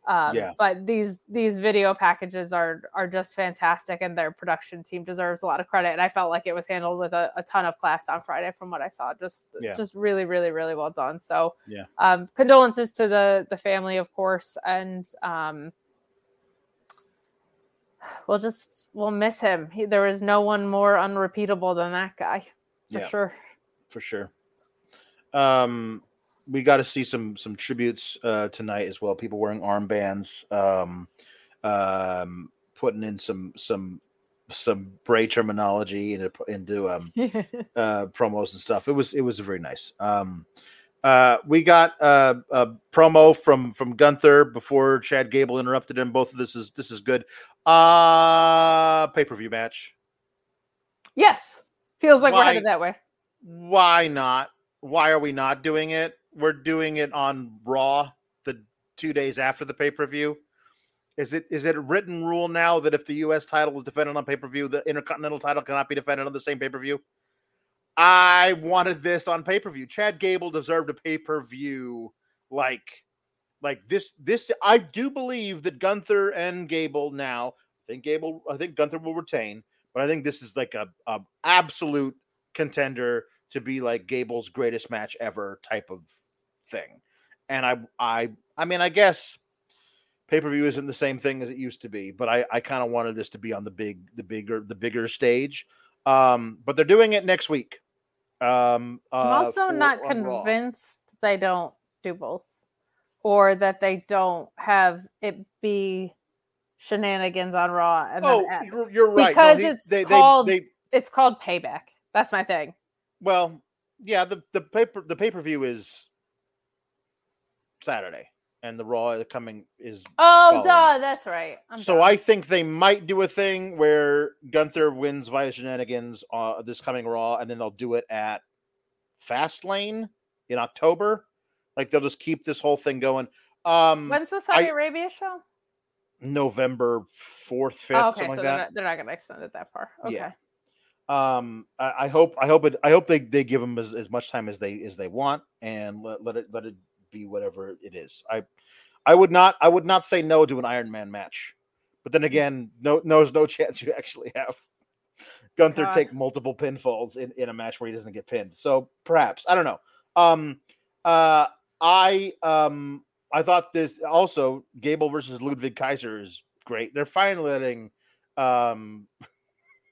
um, Yeah. but these these video packages are are just fantastic and their production team deserves a lot of credit and i felt like it was handled with a, a ton of class on friday from what i saw just Yeah. just really really really well done so Yeah. um condolences to the the family of course and um we'll just we'll miss him he, there was no one more unrepeatable than that guy for Yeah. sure for sure. Um, we got to see some some tributes uh, tonight as well. People wearing armbands, um, um, putting in some some some Bray terminology into into um, uh, promos and stuff. It was it was very nice. Um, uh, we got uh, a promo from from Gunther before Chad Gable interrupted him. Both of this is this is good. Uh pay per view match. yes feels like we're headed that way Why not? Why are we not doing it? We're doing it on Raw the two days after the pay per view. Is it is it a written rule now that if the U.S. title is defended on pay per view, the Intercontinental title cannot be defended on the same pay per view? I wanted this on pay per view. Chad Gable deserved a pay per view like like this. This I do believe that Gunther and Gable now. I think Gable. I think Gunther will retain, but I think this is like a, a absolute contender to be like Gable's greatest match ever type of thing. And I I I mean I guess pay-per-view isn't the same thing as it used to be, but I I kind of wanted this to be on the big the bigger the bigger stage. Um but they're doing it next week. Um uh, I'm also for- not convinced they don't do both, or that they don't have it be shenanigans on Raw. And Oh, you're, you're right. No, because it's they, called- they, they it's called payback. That's my thing. well, yeah, the the paper the pay-per-view is Saturday and the Raw coming is Oh, following. duh, that's right. I'm so dumb. I think they might do a thing where Gunther wins via shenanigans uh, this coming Raw, and then they'll do it at Fastlane in October. Like they'll just keep this whole thing going. Um, when's the Saudi I- Arabia show? November fourth, fifth, Oh, okay, so like they're not, they're not going to extend it that far. Okay. Yeah. um I, I hope i hope it i hope they they give them as, as much time as they as they want and let, let it let it be whatever it is i i would not i would not say no to an iron man match but then again no there's no chance you actually have Gunther God. take multiple pinfalls in, in a match where he doesn't get pinned. So perhaps I don't know. Um, uh, I um, I thought this also Gable versus Ludwig Kaiser is great. They're finally letting um,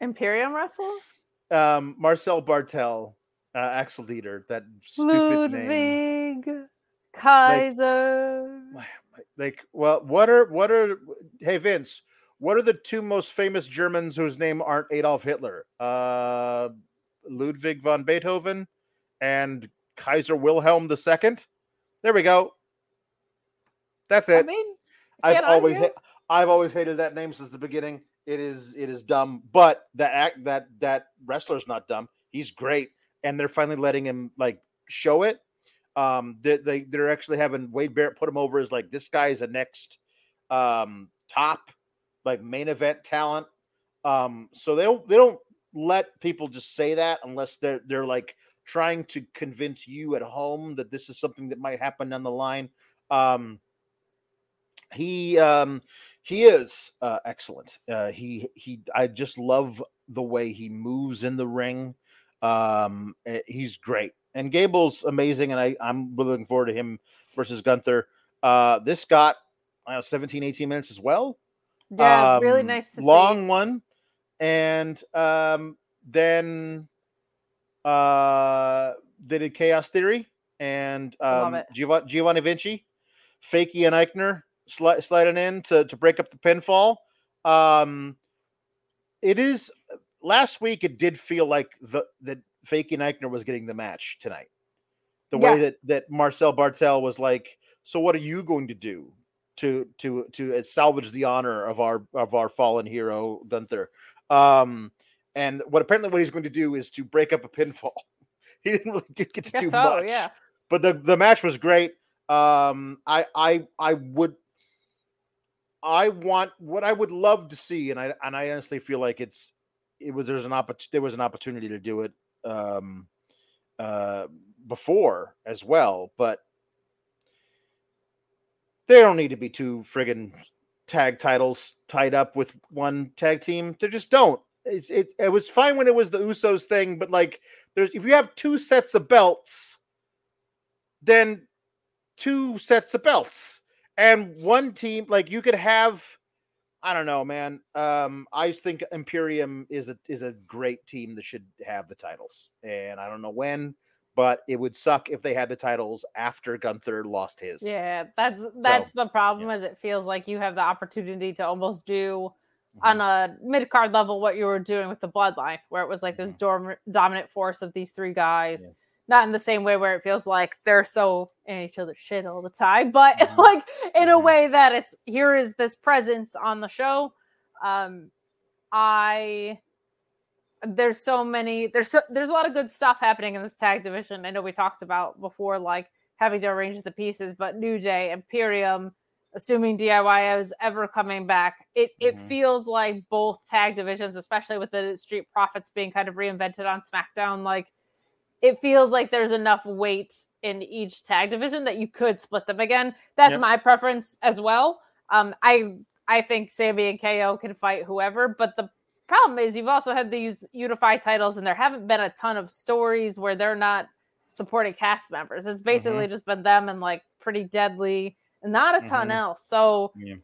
Imperium wrestle? um, Marcel Barthel, uh, Axel Dieter, that stupid name. Kaiser. Like, well, what are what are? Hey Vince, what are the two most famous Germans whose name aren't Adolf Hitler? Uh, Ludwig von Beethoven and Kaiser Wilhelm II. There we go. That's it. I mean, I've always ha- I've always hated that name since the beginning. It is it is dumb, but that act that that wrestler's not dumb. He's great, and they're finally letting him like show it. Um, they, they they're actually having Wade Barrett put him over as like this guy is a next um top like main event talent. Um, so they don't they don't let people just say that unless they're they're like trying to convince you at home that this is something that might happen down the line. Um, he um he is uh excellent uh he he i just love the way he moves in the ring um eh, he's great and gable's amazing and i i'm really looking forward to him versus gunther uh this got I know, 17 18 minutes as well Yeah, really Um, nice to long see. one and um then uh they did chaos theory and um. Giov- giovanni vinci fakey and aichner sli- sliding in to, to break up the pinfall um it is last week it did feel like the that fakey and aichner was getting the match tonight the way that that marcel barthel was like so what are you going to do to to to uh, salvage the honor of our of our fallen hero Gunther. Um, and what apparently what he's going to do is to break up a pinfall. he didn't really do, get to Guess do so, much, yeah. but the the match was great. Um, I I I would. I want what I would love to see, and I and I honestly feel like it's it was there's an oppor- there was an opportunity to do it um uh before as well, but they don't need to be two friggin' tag titles tied up with one tag team. They just don't. It's it it was fine when it was the Usos thing, but like there's if you have two sets of belts, then two sets of belts. And one team, like you could have I don't know, man. Um, I think Imperium is a is a great team that should have the titles. And I don't know when, but it would suck if they had the titles after Gunther lost his. Yeah, that's that's the problem. Is it feels like you have the opportunity to almost do on a mid card level what you were doing with the Bloodline, where it was like this dorm- dominant force of these three guys. Yeah. Not in the same way where it feels like they're so in each other's shit all the time, but Mhm. like in a Mhm. way that it's here is this presence on the show. Um, I there's so many there's so, there's a lot of good stuff happening in this tag division. I know we talked about before, like having to arrange the pieces, but New Day, Imperium, assuming DIY is ever coming back, it it Mhm. feels like both tag divisions, especially with the Street Profits being kind of reinvented on SmackDown, like it feels like there's enough weight in each tag division that you could split them again. That's Yep. my preference as well. Um, I I think Sami and KO can fight whoever, but the problem is you've also had these unified titles, and there haven't been a ton of stories where they're not supporting cast members. It's basically just been them and like pretty deadly, and not a ton Mhm. else. So Yeah.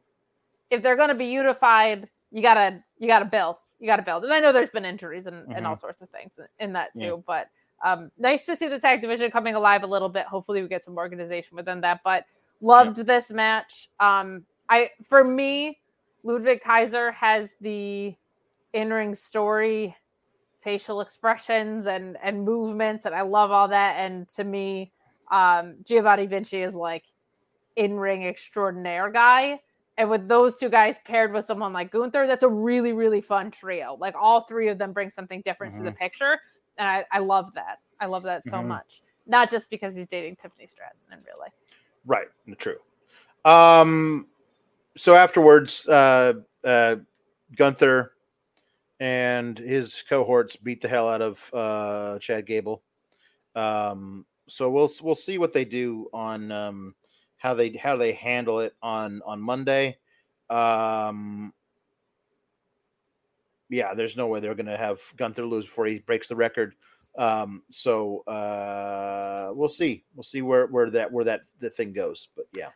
if they're going to be unified, you gotta you gotta build, you gotta build. And I know there's been injuries and, and all sorts of things in- in that too, Yeah. but um, nice to see the tag division coming alive a little bit. Hopefully, we get some organization within that. But loved this match. Um, I for me, Ludwig Kaiser has the in-ring story, facial expressions, and and movements, and I love all that. And to me, um, Giovanni Vinci is like in-ring extraordinaire guy. And with those two guys paired with someone like Gunther, that's a really, really fun trio. Like all three of them bring something different to the picture. And I, I love that. I love that so Mhm. much. Not just because he's dating Tiffany Stratton in real life. Right. True. Um, so afterwards, uh, uh, Gunther and his cohorts beat the hell out of uh, Chad Gable. Um, so we'll we'll see what they do on um, how they how they handle it on on Monday. Um, yeah, there's no way they're going to have Gunther lose before he breaks the record. Um, so uh, we'll see. We'll see where where that where that the thing goes. But yeah,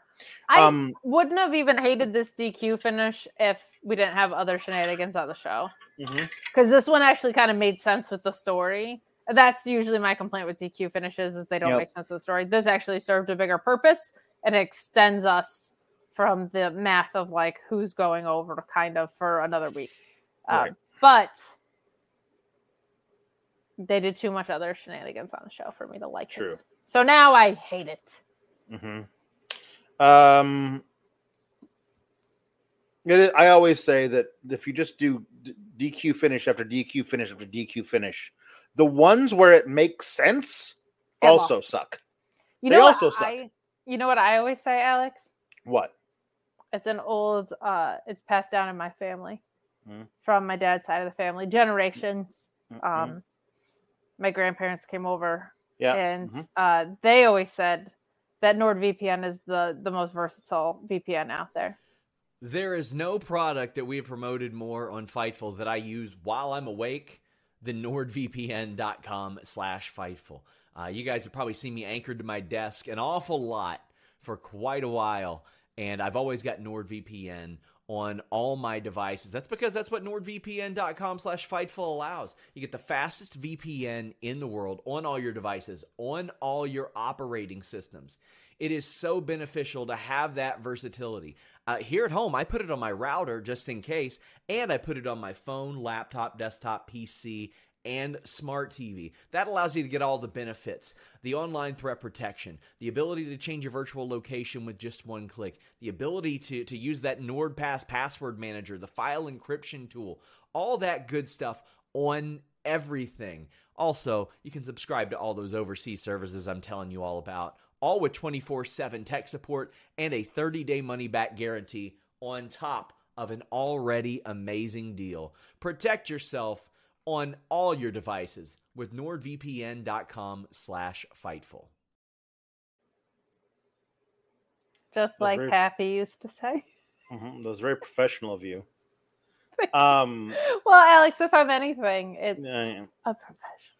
I um, wouldn't have even hated this DQ finish if we didn't have other shenanigans on the show. Because this one actually kind of made sense with the story. That's usually my complaint with DQ finishes is they don't Yep. make sense with the story. This actually served a bigger purpose and extends us from the math of like who's going over kind of for another week. Um, Right. But they did too much other shenanigans on the show for me to like True. it. So now I hate it. hmm Um, it I always say that if you just do d- DQ finish after DQ finish after DQ finish, the ones where it makes sense Get also lost. suck. You They know also what suck. I, you know what I always say, Alex? What? It's an old uh it's passed down in my family Mm. from my dad's side of the family, generations. Mhm. Um my grandparents came over yeah. and mhm. uh they always said that NordVPN is the the most versatile VPN out there. There is no product that we have promoted more on Fightful that I use while I'm awake than nordvpn.com slash Fightful. Uh, you guys have probably seen me anchored to my desk an awful lot for quite a while, and I've always got NordVPN on all my devices. That's because that's what nordvpn.com slash Fightful allows. You get the fastest VPN in the world on all your devices, on all your operating systems. It is so beneficial to have that versatility. Uh, here at home, I put it on my router just in case, and I put it on my phone, laptop, desktop, PC, and smart TV. That allows you to get all the benefits the online threat protection, the ability to change your virtual location with just one click, the ability to, to use that NordPass password manager, the file encryption tool, all that good stuff on everything. Also, you can subscribe to all those overseas services I'm telling you all about, all with 24 7 tech support and a 30 day money back guarantee on top of an already amazing deal. Protect yourself on all your devices with nordvpn.com slash fightful. Just That's like very- Pappy used to say. Mhm. That was very professional of you. Um, Well, Alex, if I'm anything, it's yeah, yeah. a professional.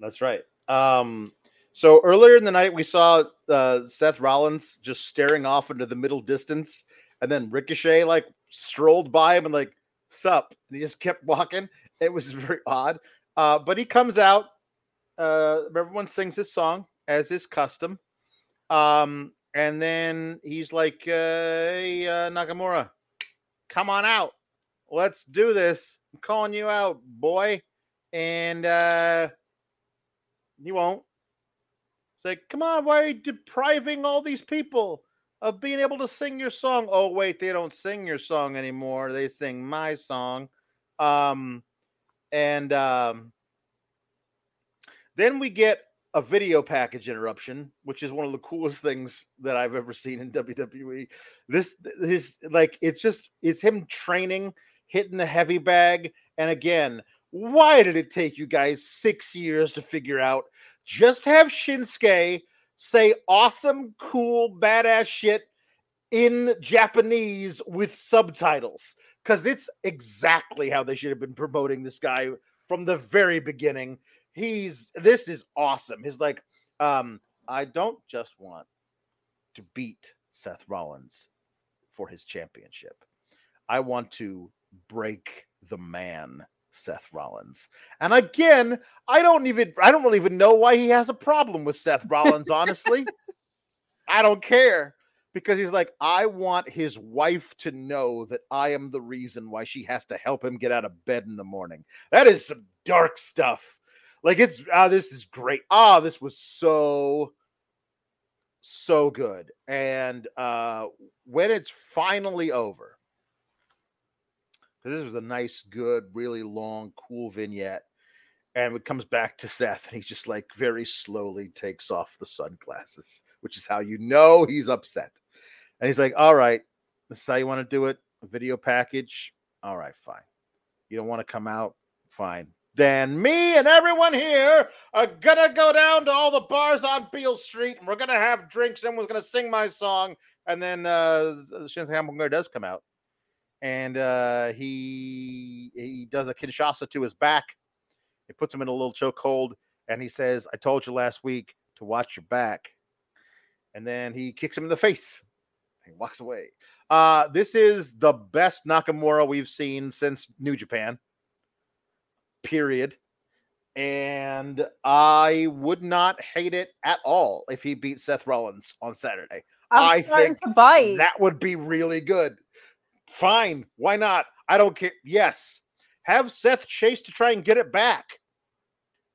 That's right. Um, so earlier in the night, we saw uh, Seth Rollins just staring off into the middle distance, and then Ricochet like strolled by him and like, "Sup?" And he just kept walking. It was very odd. Uh, but he comes out. Uh, everyone sings his song as is custom. Um, and then he's like, uh, "Hey, uh, Nakamura, come on out. Let's do this. I'm calling you out, boy." And uh, he won't. It's like, come on, why are you depriving all these people of being able to sing your song? Oh, wait, they don't sing your song anymore. They sing my song. Um, and um, then we get a video package interruption, which is one of the coolest things that I've ever seen in WWE. This is like it's just it's him training, hitting the heavy bag, and again, why did it take you guys six years to figure out? Just have Shinsuke say awesome, cool, badass shit in Japanese with subtitles because it's exactly how they should have been promoting this guy from the very beginning. He's this is awesome. He's like, um, I don't just want to beat Seth Rollins for his championship. I want to break the man, Seth Rollins. And again, I don't even I don't really even know why he has a problem with Seth Rollins, honestly. I don't care because he's like, I want his wife to know that I am the reason why she has to help him get out of bed in the morning. That is some dark stuff. Like it's ah, this is great. Ah, this was so so good. And uh when it's finally over, this was a nice, good, really long, cool vignette. And it comes back to Seth, and he's just like very slowly takes off the sunglasses, which is how you know he's upset. And he's like, All right, this is how you want to do it. Video package. All right, fine. You don't want to come out? Fine. Then me and everyone here are gonna go down to all the bars on Beale Street, and we're gonna have drinks. Everyone's gonna sing my song, and then uh Shinsuke does come out, and uh he he does a Kinshasa to his back. He puts him in a little chokehold, and he says, "I told you last week to watch your back." And then he kicks him in the face. He walks away. Uh, this is the best Nakamura we've seen since New Japan. Period. And I would not hate it at all if he beat Seth Rollins on Saturday. I'm I starting think to bite. That would be really good. Fine. Why not? I don't care. Yes. Have Seth chase to try and get it back.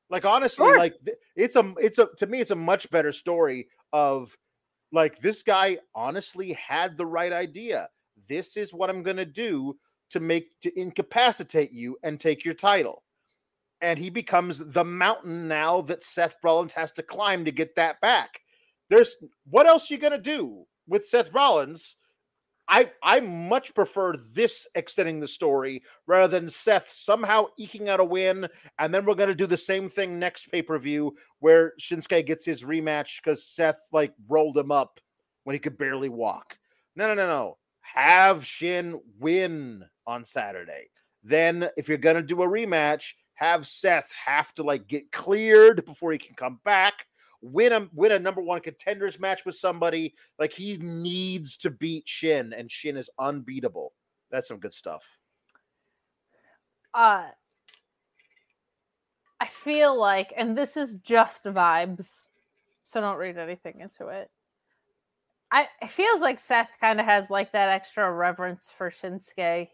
Like honestly, Sure. like it's a it's a to me it's a much better story of like this guy honestly had the right idea. This is what I'm going to do to make to incapacitate you and take your title. And he becomes the mountain now that Seth Rollins has to climb to get that back. There's what else you going to do with Seth Rollins? I I much prefer this extending the story rather than Seth somehow eking out a win, and then we're gonna do the same thing next pay per view where Shinsuke gets his rematch because Seth like rolled him up when he could barely walk. No, no, no, no. Have Shin win on Saturday. Then, if you're gonna do a rematch, have Seth have to like get cleared before he can come back win a win a number one contenders match with somebody. Like he needs to beat Shin, and Shin is unbeatable. That's some good stuff. uh I feel like, and this is just vibes, so don't read anything into it. I it feels like Seth kind of has like that extra reverence for Shinsuke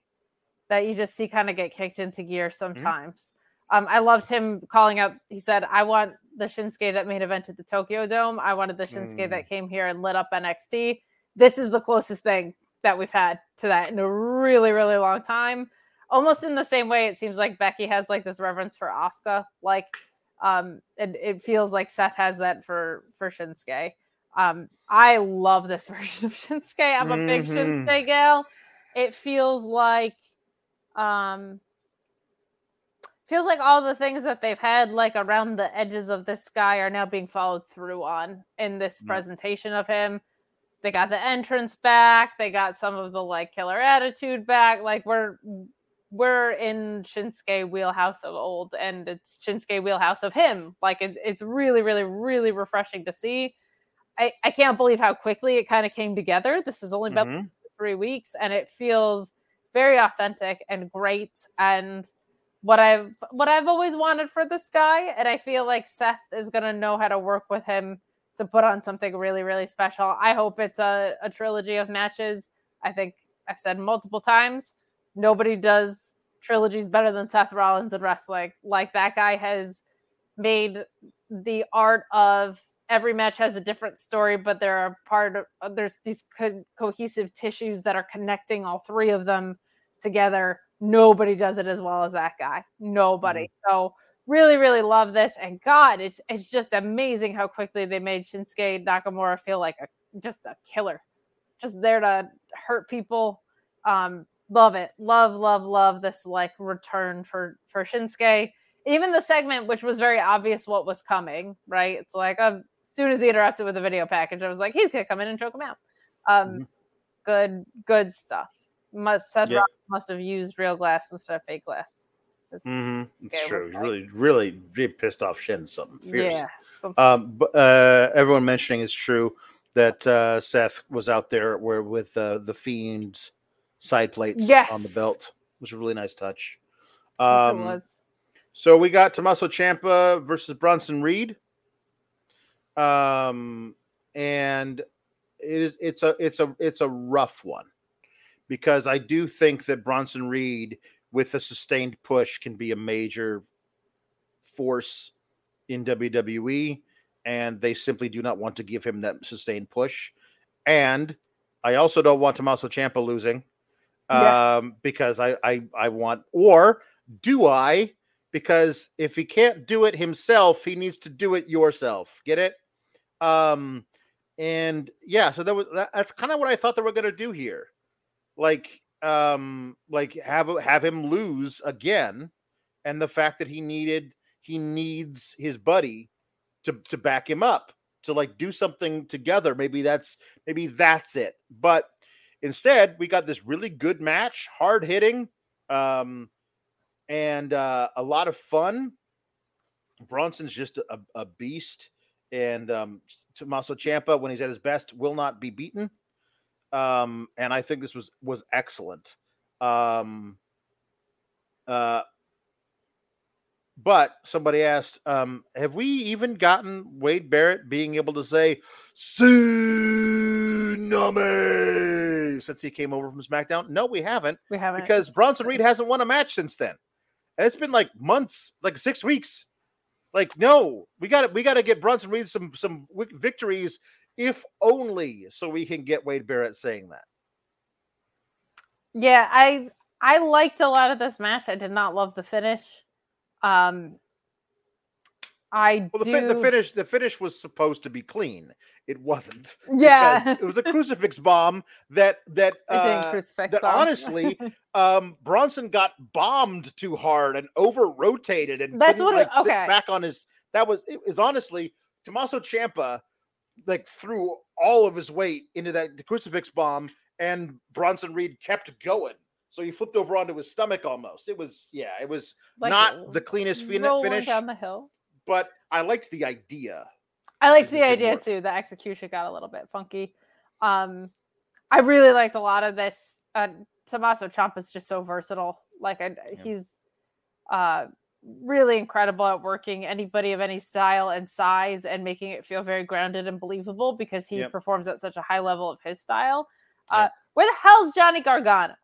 that you just see kind of get kicked into gear sometimes. Um, I loved him calling out. He said, "I want the Shinsuke that main evented the Tokyo Dome. I wanted the Shinsuke Mm. that came here and lit up NXT. This is the closest thing that we've had to that in a really, really long time. Almost in the same way, it seems like Becky has like this reverence for Asuka. Like, um, and it feels like Seth has that for for Shinsuke. Um, I love this version of Shinsuke. I'm a big Mhm. Shinsuke gal. It feels like, um, feels like all the things that they've had like around the edges of this guy are now being followed through on in this Yeah. presentation of him. They got the entrance back. They got some of the like killer attitude back. Like we're we're in Shinsuke wheelhouse of old, and it's Shinsuke wheelhouse of him. Like it, it's really, really, really refreshing to see. I, I can't believe how quickly it kind of came together. This has only been Mhm. three weeks, and it feels very authentic and great. And what I've what I've always wanted for this guy, and I feel like Seth is gonna know how to work with him to put on something really, really special. I hope it's a, a trilogy of matches. I think I've said multiple times, nobody does trilogies better than Seth Rollins in wrestling. Like that guy has made the art of every match has a different story, but there are part of there's these co- cohesive tissues that are connecting all three of them together. Nobody does it as well as that guy. Nobody. So really, really love this. And God, it's it's just amazing how quickly they made Shinsuke Nakamura feel like a just a killer, just there to hurt people. Um, love it. Love, love, love this like return for for Shinsuke. Even the segment, which was very obvious what was coming, right? It's like um, as soon as he interrupted with the video package, I was like, he's gonna come in and choke him out. Um, Mhm. good, good stuff. Must Seth Yeah. Rollins must have used real glass instead of fake glass. It's Yeah, it was true. Like- really, really, really pissed off Shin. Something fierce. Yeah. some- Um, but uh, everyone mentioning is true that uh, Seth was out there where with uh, the fiend's side plates on the belt. It was a really nice touch. yes, Um, it was. So we got Tommaso Ciampa versus Bronson Reed. Um, and it is it's a it's a it's a rough one because I do think that Bronson Reed with a sustained push can be a major force in WWE, and they simply do not want to give him that sustained push. And I also don't want Tommaso Ciampa losing Yeah. um, because I, I I want or do I? Because if he can't do it himself, he needs to do it yourself. Get it? Um, and yeah, so that was that, that's kind of what I thought they were gonna do here, like um, like have have him lose again, and the fact that he needed he needs his buddy to to back him up to like do something together. Maybe that's maybe that's it. But instead, we got this really good match, hard hitting. Um, and uh, a lot of fun. Bronson's just a, a beast, and um, Tommaso Ciampa, when he's at his best, will not be beaten. Um, and I think this was was excellent. Um, uh, but somebody asked, um, have we even gotten Wade Barrett being able to say Tsunami since he came over from SmackDown? No, we haven't. We haven't Because Bronson Reed hasn't won a match since then. And it's been like months, like six weeks. Like, no, we got to we got to get Bronson Reed some some victories, if only so we can get Wade Barrett saying that. Yeah, I I liked a lot of this match. I did not love the finish. Um I Well, the, do the finish the finish was supposed to be clean. It wasn't. Yeah. it was a crucifix bomb that that uh, that bomb. honestly um Bronson got bombed too hard and over rotated and That's what it- like, sit okay. back on his that was it was honestly Tommaso Ciampa like threw all of his weight into that crucifix bomb and Bronson Reed kept going. So he flipped over onto his stomach almost. It was yeah, it was Like, not the cleanest fin- finish, down the hill. but I liked the idea. I liked the idea work. too. The execution got a little bit funky. Um, I really liked a lot of this. Uh, Tommaso Ciampa is just so versatile. Like I, he's uh, really incredible at working anybody of any style and size and making it feel very grounded and believable because he Yep. performs at such a high level of his style. Uh, Yep. Where the hell's Johnny Gargano?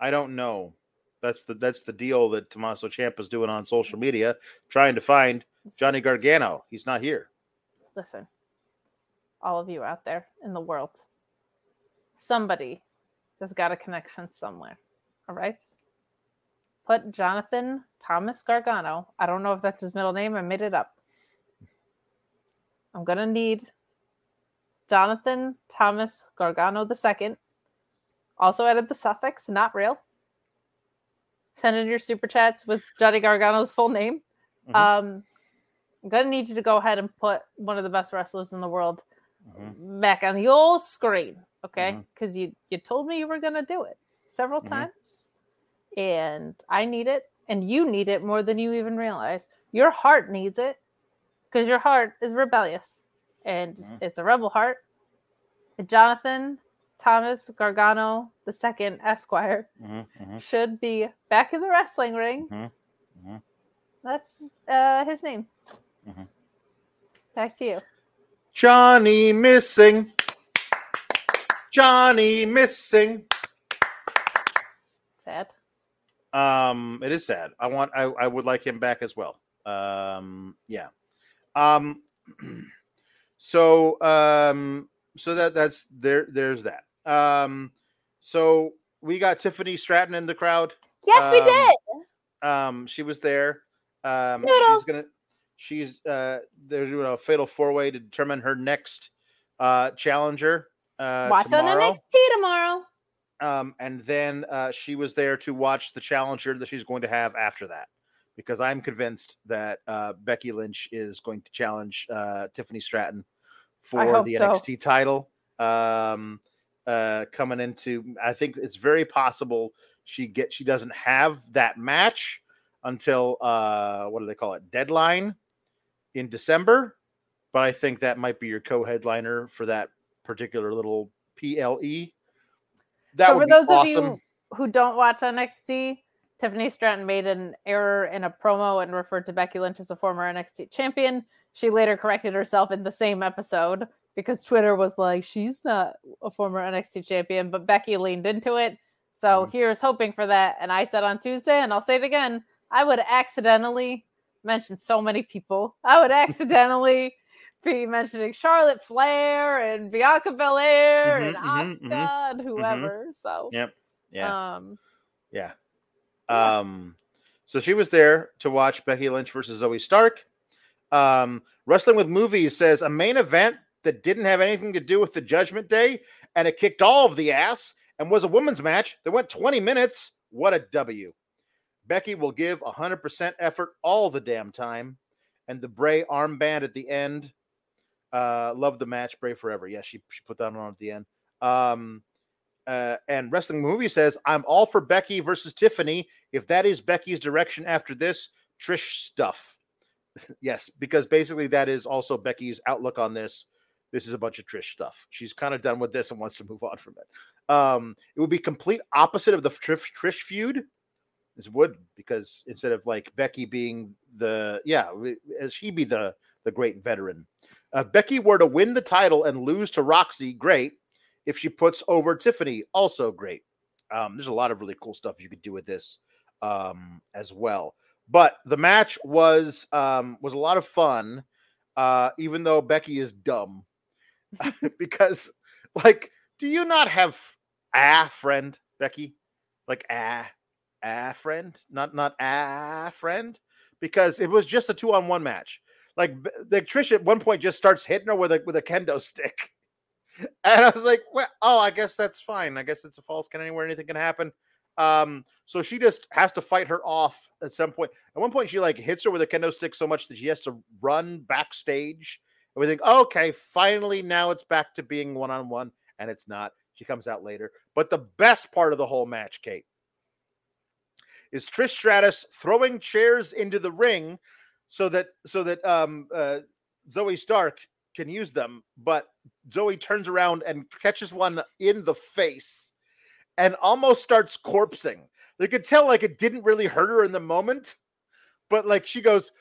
I don't know. That's the that's the deal that Tommaso Ciampa's doing on social media, trying to find Johnny Gargano. He's not here. listen, all of you out there in the world, somebody has got a connection somewhere. All right. Put Jonathan Thomas Gargano. I don't know if that's his middle name. I made it up. I'm going to need Jonathan Thomas Gargano the second. Also added the suffix, not real. Send in your super chats with Johnny Gargano's full name. Mhm. Um, I'm gonna need you to go ahead and put one of the best wrestlers in the world Mhm. back on the old screen, okay? Because you you told me you were gonna do it several Mhm. times, and I need it, and you need it more than you even realize. Your heart needs it because your heart is rebellious, and Mhm. it's a rebel heart. And Jonathan Thomas Gargano the second Esquire Mhm, mhm. should be back in the wrestling ring. Mhm, mhm. That's uh, his name. Mhm. Back to you. Johnny missing. Johnny missing. Sad. Um, it is sad. I want. I, I would like him back as well. Um, yeah. Um, so um, so that that's there. There's that. Um, so we got Tiffany Stratton in the crowd. Yes, we Um, did. Um, she was there. Um, she's gonna. She's uh, they're doing a fatal four way to determine her next uh challenger. Uh, Watch tomorrow. on NXT tomorrow. Um, and then uh, she was there to watch the challenger that she's going to have after that, because I'm convinced that uh, Becky Lynch is going to challenge uh, Tiffany Stratton for the so. NXT title. Um, uh, coming into, I think it's very possible she get she doesn't have that match until uh, what do they call it? Deadline in December, but I think that might be your co-headliner for that particular little PLE. That so would for those awesome. of you who don't watch NXT, Tiffany Stratton made an error in a promo and referred to Becky Lynch as a former NXT champion. She later corrected herself in the same episode because Twitter was like, she's not a former NXT champion, but Becky leaned into it. So Mhm. here's hoping for that. And I said on Tuesday, and I'll say it again, I would accidentally mention so many people. I would accidentally be mentioning Charlotte Flair and Bianca Belair and Mhm, mhm, Asuka mhm, and whoever. So Yep. Yeah. um Yeah. Yeah. Um, so she was there to watch Becky Lynch versus Zoey Stark. Um, Wrestling with Movies says a main event that didn't have anything to do with the Judgment Day and it kicked all of the ass and was a women's match that went 20 minutes. What a W. Becky will give 100% effort all the damn time. And the Bray armband at the end. Uh, love the match, Bray forever. Yes, she, she put that on at the end. Um, uh, and Wrestling Movie says, I'm all for Becky versus Tiffany. If that is Becky's direction after this, Trish stuff. yes, because basically that is also Becky's outlook on this. This is a bunch of Trish stuff. She's kind of done with this and wants to move on from it. Um, it would be complete opposite of the Trish, Trish feud. This would because instead of like Becky being the yeah, as she be the the great veteran. Uh, Becky were to win the title and lose to Roxy, great. If she puts over Tiffany, also great. Um, there's a lot of really cool stuff you could do with this um, as well. But the match was um, was a lot of fun, uh, even though Becky is dumb because, like, do you not have a friend, Becky? Like a a friend, not not a friend, because it was just a two on one match. Like, like Trish at one point just starts hitting her with a with a kendo stick, and I was like, well, oh, I guess that's fine. I guess it's a falls count anywhere, anything can happen. Um, so she just has to fight her off at some point. At one point, she like hits her with a kendo stick so much that she has to run backstage. And we think, okay, finally, now it's back to being one on one, and it's not. She comes out later. But the best part of the whole match, Kate, is Trish Stratus throwing chairs into the ring so that so that um uh, Zoey Stark can use them, but Zoey turns around and catches one in the face and almost starts corpsing. You could tell like it didn't really hurt her in the moment, but like she goes,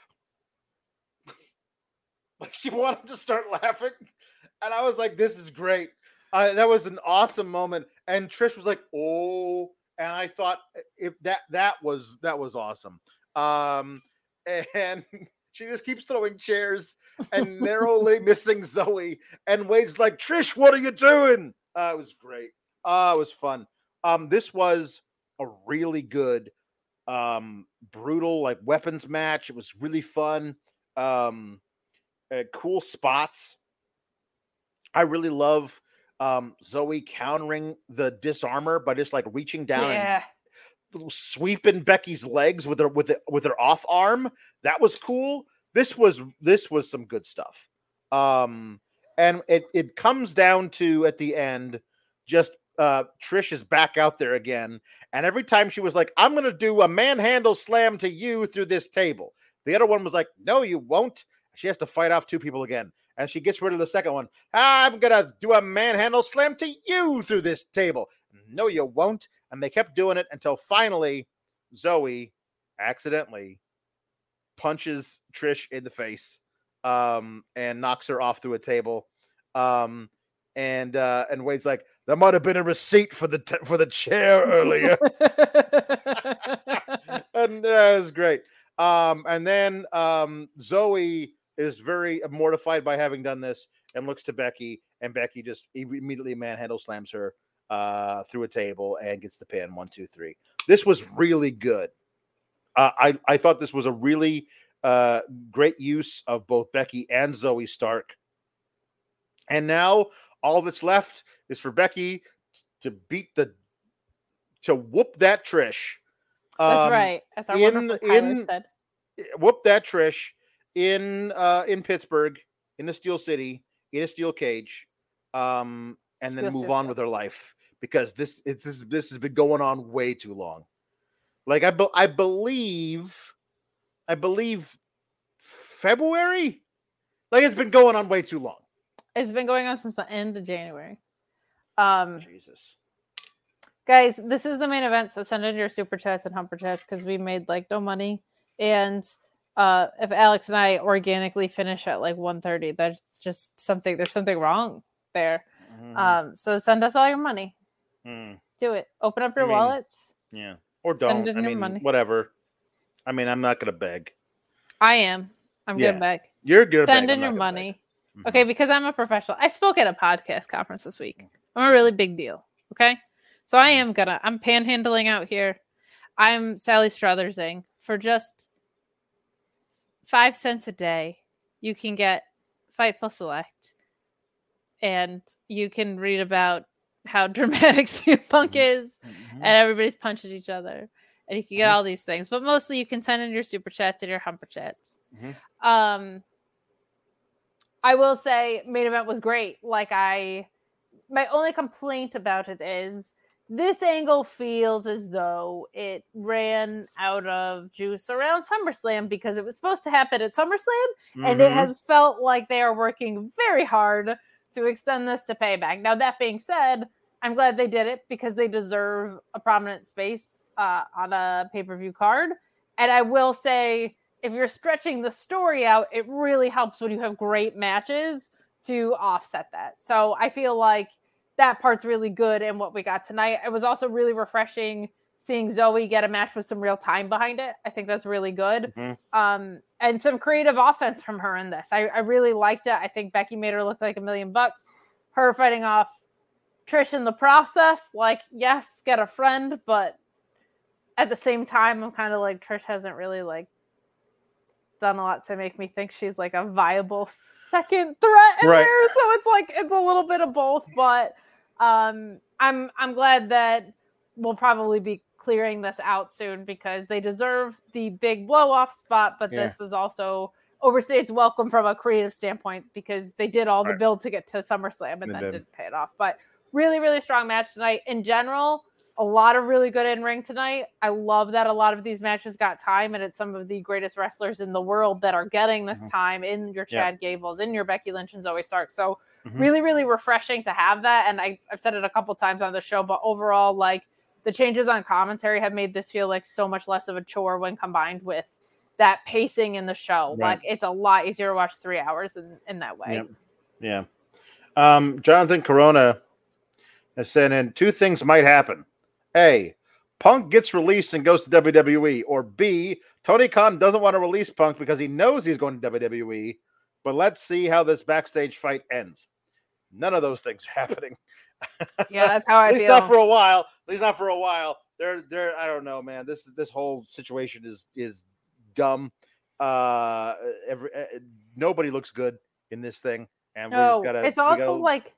like she wanted to start laughing, and I was like, "This is great." Uh, that was an awesome moment, and Trish was like, "Oh," and I thought if that that was that was awesome. Um, and she just keeps throwing chairs and narrowly missing Zoey. And Wade's like, Trish, what are you doing? Uh, it was great. Uh, it was fun. Um, this was a really good, um, brutal like weapons match. It was really fun. Um, uh, cool spots. I really love um, Zoey countering the Dis-arm-her by just like reaching down Yeah. and sweeping Becky's legs with her with it with her off arm. That was cool. This was this was some good stuff. Um, and it it comes down to at the end just uh Trish is back out there again, and every time she was like, "I'm gonna do a manhandle slam to you through this table," the other one was like, "No, you won't." She has to fight off two people again, and she gets rid of the second one. I'm gonna do a manhandle slam to you through this table. No, you won't. And they kept doing it until finally Zoey accidentally punches Trish in the face um, and knocks her off through a table. Um, and uh, and Wade's like, there might have been a receipt for the t- for the chair earlier. and uh, was great. Um, and then um, Zoey is very mortified by having done this and looks to Becky, and Becky just immediately manhandle slams her uh, through a table and gets the pin. One, two, three. This was really good. Uh, I I thought this was a really uh, great use of both Becky and Zoey Stark. And now all that's left is for Becky to beat the to whoop that Trish. That's um, right. As our in- in- said. whoop that Trish in uh in Pittsburgh in the Steel City in a steel cage, um, and then move on with her life because this it's this this has been going on way too long. Like I be, I believe, I believe February. Like it's been going on way too long. It's been going on since the end of January. Um, Jesus. guys, this is the main event. So send in your super chats and humper chats because we made like no money. And uh if Alex and I organically finish at like 1:30, that's just something there's something wrong there. Mhm. Um, so send us all your money. Mm, Do it. Open up your I mean, wallets. yeah, or don't. in I your mean, money. whatever. I mean, I'm not gonna beg. I am. I'm yeah. going to beg. You're good. Send in your money. Mm-hmm. Okay, because I'm a professional. I spoke at a podcast conference this week. I'm a really big deal. Okay. So I am gonna, I'm panhandling out here. I'm Sally Struthersing for just five cents a day. You can get Fightful Select and you can read about how dramatic Punk is Mhm. and everybody's punching each other. And you can get all these things, but mostly you can send in your super chats and your humper chats. Mhm. Um, I will say, main event was great. Like I, my only complaint about it is this angle feels as though it ran out of juice around SummerSlam because it was supposed to happen at SummerSlam, mm-hmm. and it mm-hmm. has felt like they are working very hard to extend this to payback. Now, that being said, I'm glad they did it because they deserve a prominent space uh, on a pay per view card. And I will say, if you're stretching the story out, it really helps when you have great matches to offset that. So I feel like that part's really good And what we got tonight. It was also really refreshing seeing Zoey get a match with some real time behind it. I think that's really good. Mm-hmm. Um, and some creative offense from her in this. I, I, really liked it. I think Becky made her look like a million bucks. Her fighting off Trish in the process, like, yes, get a friend, but at the same time, I'm kind of like Trish hasn't really like done a lot to make me think she's like a viable second threat in right. there. So it's like it's a little bit of both, but um I'm I'm glad that we'll probably be clearing this out soon because they deserve the big blow off spot, but yeah. this is also overstates welcome from a creative standpoint because they did all the build to get to SummerSlam and then did. didn't pay it off. But really, really strong match tonight. In general, a lot of really good in ring tonight. I love that a lot of these matches got time, and it's some of the greatest wrestlers in the world that are getting this mm-hmm. time in your Chad yeah. Gables, in your Becky Lynch and Zoey Stark. So mm-hmm. really, really refreshing to have that. And I, I've said it a couple times on the show, but overall, like the changes on commentary have made this feel like so much less of a chore when combined with that pacing in the show. Right. Like it's a lot easier to watch three hours in, in that way. Yeah. yeah. Um, Jonathan Corona has said, and two things might happen a. Punk gets released and goes to WWE, or B. Tony Khan doesn't want to release Punk because he knows he's going to WWE. But let's see how this backstage fight ends. None of those things are happening. Yeah, that's how I At least feel. not for a while. At least not for a while. They're they're I don't know, man. This this whole situation is is dumb. Uh, every uh, nobody looks good in this thing, and we no, just gotta. It's also gotta, like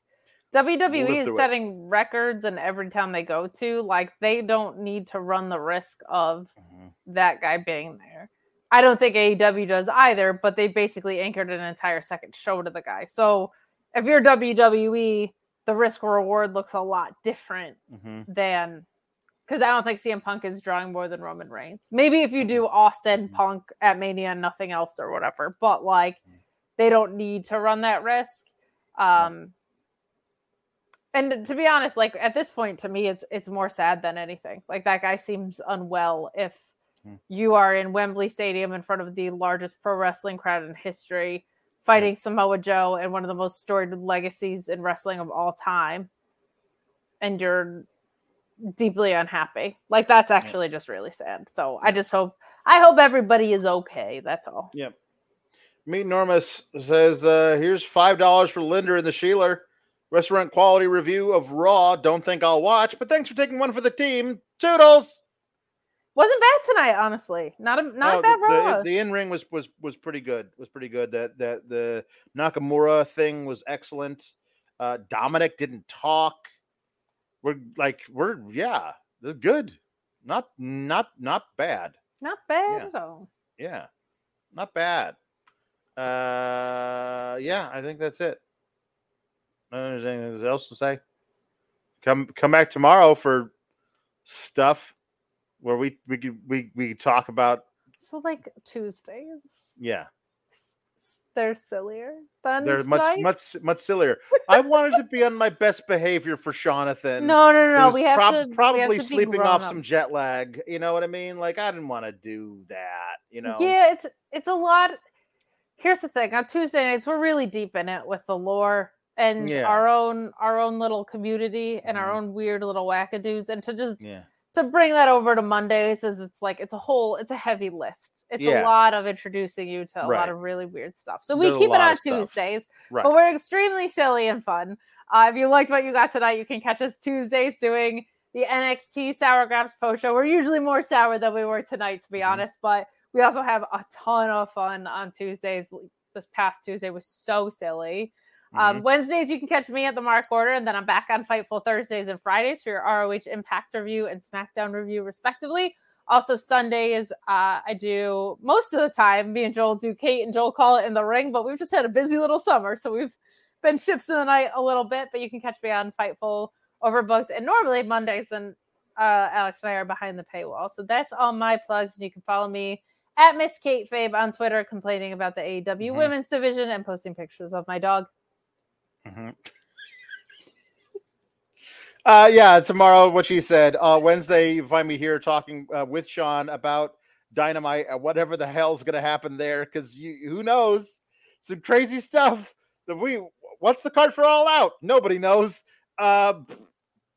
WWE is setting it. records and every town they go to. Like they don't need to run the risk of mm-hmm. that guy being there. I don't think AEW does either, but they basically anchored an entire second show to the guy. So if you're WWE, the risk reward looks a lot different mm-hmm. than because I don't think CM Punk is drawing more than Roman Reigns. Maybe if you do. Austin mm-hmm. Punk at Mania and nothing else or whatever, but like mm-hmm. they don't need to run that risk. Um, and to be honest, like at this point, to me, it's it's more sad than anything. Like that guy seems unwell. If hmm. you are in Wembley Stadium in front of the largest pro wrestling crowd in history, fighting Samoa Joe and one of the most storied legacies in wrestling of all time, and you're deeply unhappy. Like that's actually just really sad. So I just hope I hope everybody is okay. That's all. Yep. Meet Normus says, uh, here's five dollars for Linda and the Sheeler. Restaurant quality review of Raw. Don't think I'll watch, but thanks for taking one for the team. Toodles. Wasn't bad tonight, honestly. Not a not no, a bad the, Raw. The, the in ring was was was pretty good. Was pretty good. That that the Nakamura thing was excellent. Uh, Dominik didn't talk. We're like we're yeah, good. Not not not bad. Not bad yeah. at all. Yeah, not bad. Uh, yeah, I think that's it. There's anything else to say? Come come back tomorrow for stuff where we we could we we talk about. So like Tuesdays. Yeah. They're sillier than they're much tonight? much much sillier. I wanted to be on my best behavior for Jonathan. No, no, no, no. We have prob- to probably have to sleeping off some jet lag. You know what I mean? Like I didn't want to do that. You know? Yeah, it's it's a lot. Here's the thing: on Tuesday nights, we're really deep in it with the lore and yeah. our own our own little community and mm-hmm. our own weird little wackadoos and to just yeah. To bring that over to mondays is it's like it's a whole it's a heavy lift it's yeah. a lot of introducing you to a right. lot of really weird stuff so we There's keep it on tuesdays right. but we're extremely silly and fun uh, if you liked what you got tonight you can catch us tuesdays doing the nxt sour grabs post show we're usually more sour than we were tonight to be mm-hmm. honest but we also have a ton of fun on tuesdays this past tuesday was so silly um, mm-hmm. Wednesdays, you can catch me at the Mark Order, and then I'm back on Fightful Thursdays and Fridays for your ROH Impact review and SmackDown review, respectively. Also, Sundays, uh, I do most of the time. Me and Joel do Kate and Joel call it in the ring, but we've just had a busy little summer, so we've been ships in the night a little bit, but you can catch me on Fightful Overbooked. And normally Mondays and uh, Alex and I are behind the paywall. So that's all my plugs. And you can follow me at Miss Kate Fabe on Twitter, complaining about the AEW Mhm. women's division and posting pictures of my dog. Mhm. uh, yeah, tomorrow, what she said. Uh, Wednesday, you find me here talking uh, with Sean about Dynamite and whatever the hell's going to happen there, because you who knows some crazy stuff. That we what's the card for All Out? Nobody knows. Uh,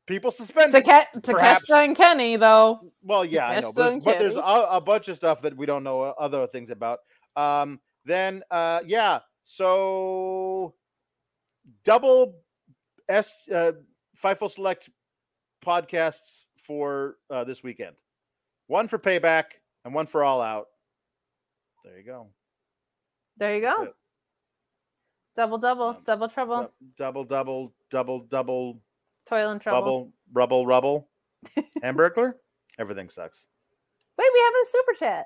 people suspended. To, ca- to Perhaps. catch and Kenny, though. Well, yeah, I know, but, there's- but there's a, a bunch of stuff that we don't know uh, other things about. Um, then, uh, yeah, so double S uh, Fightful Select podcasts for uh, this weekend. One for Payback and one for All Out. There you go. There you go. Double, double, Um, double trouble, Du- Double, double, double, double, toil and trouble. bubble, rubble, rubble, Hamburglar. Everything sucks. Wait, we have a super chat.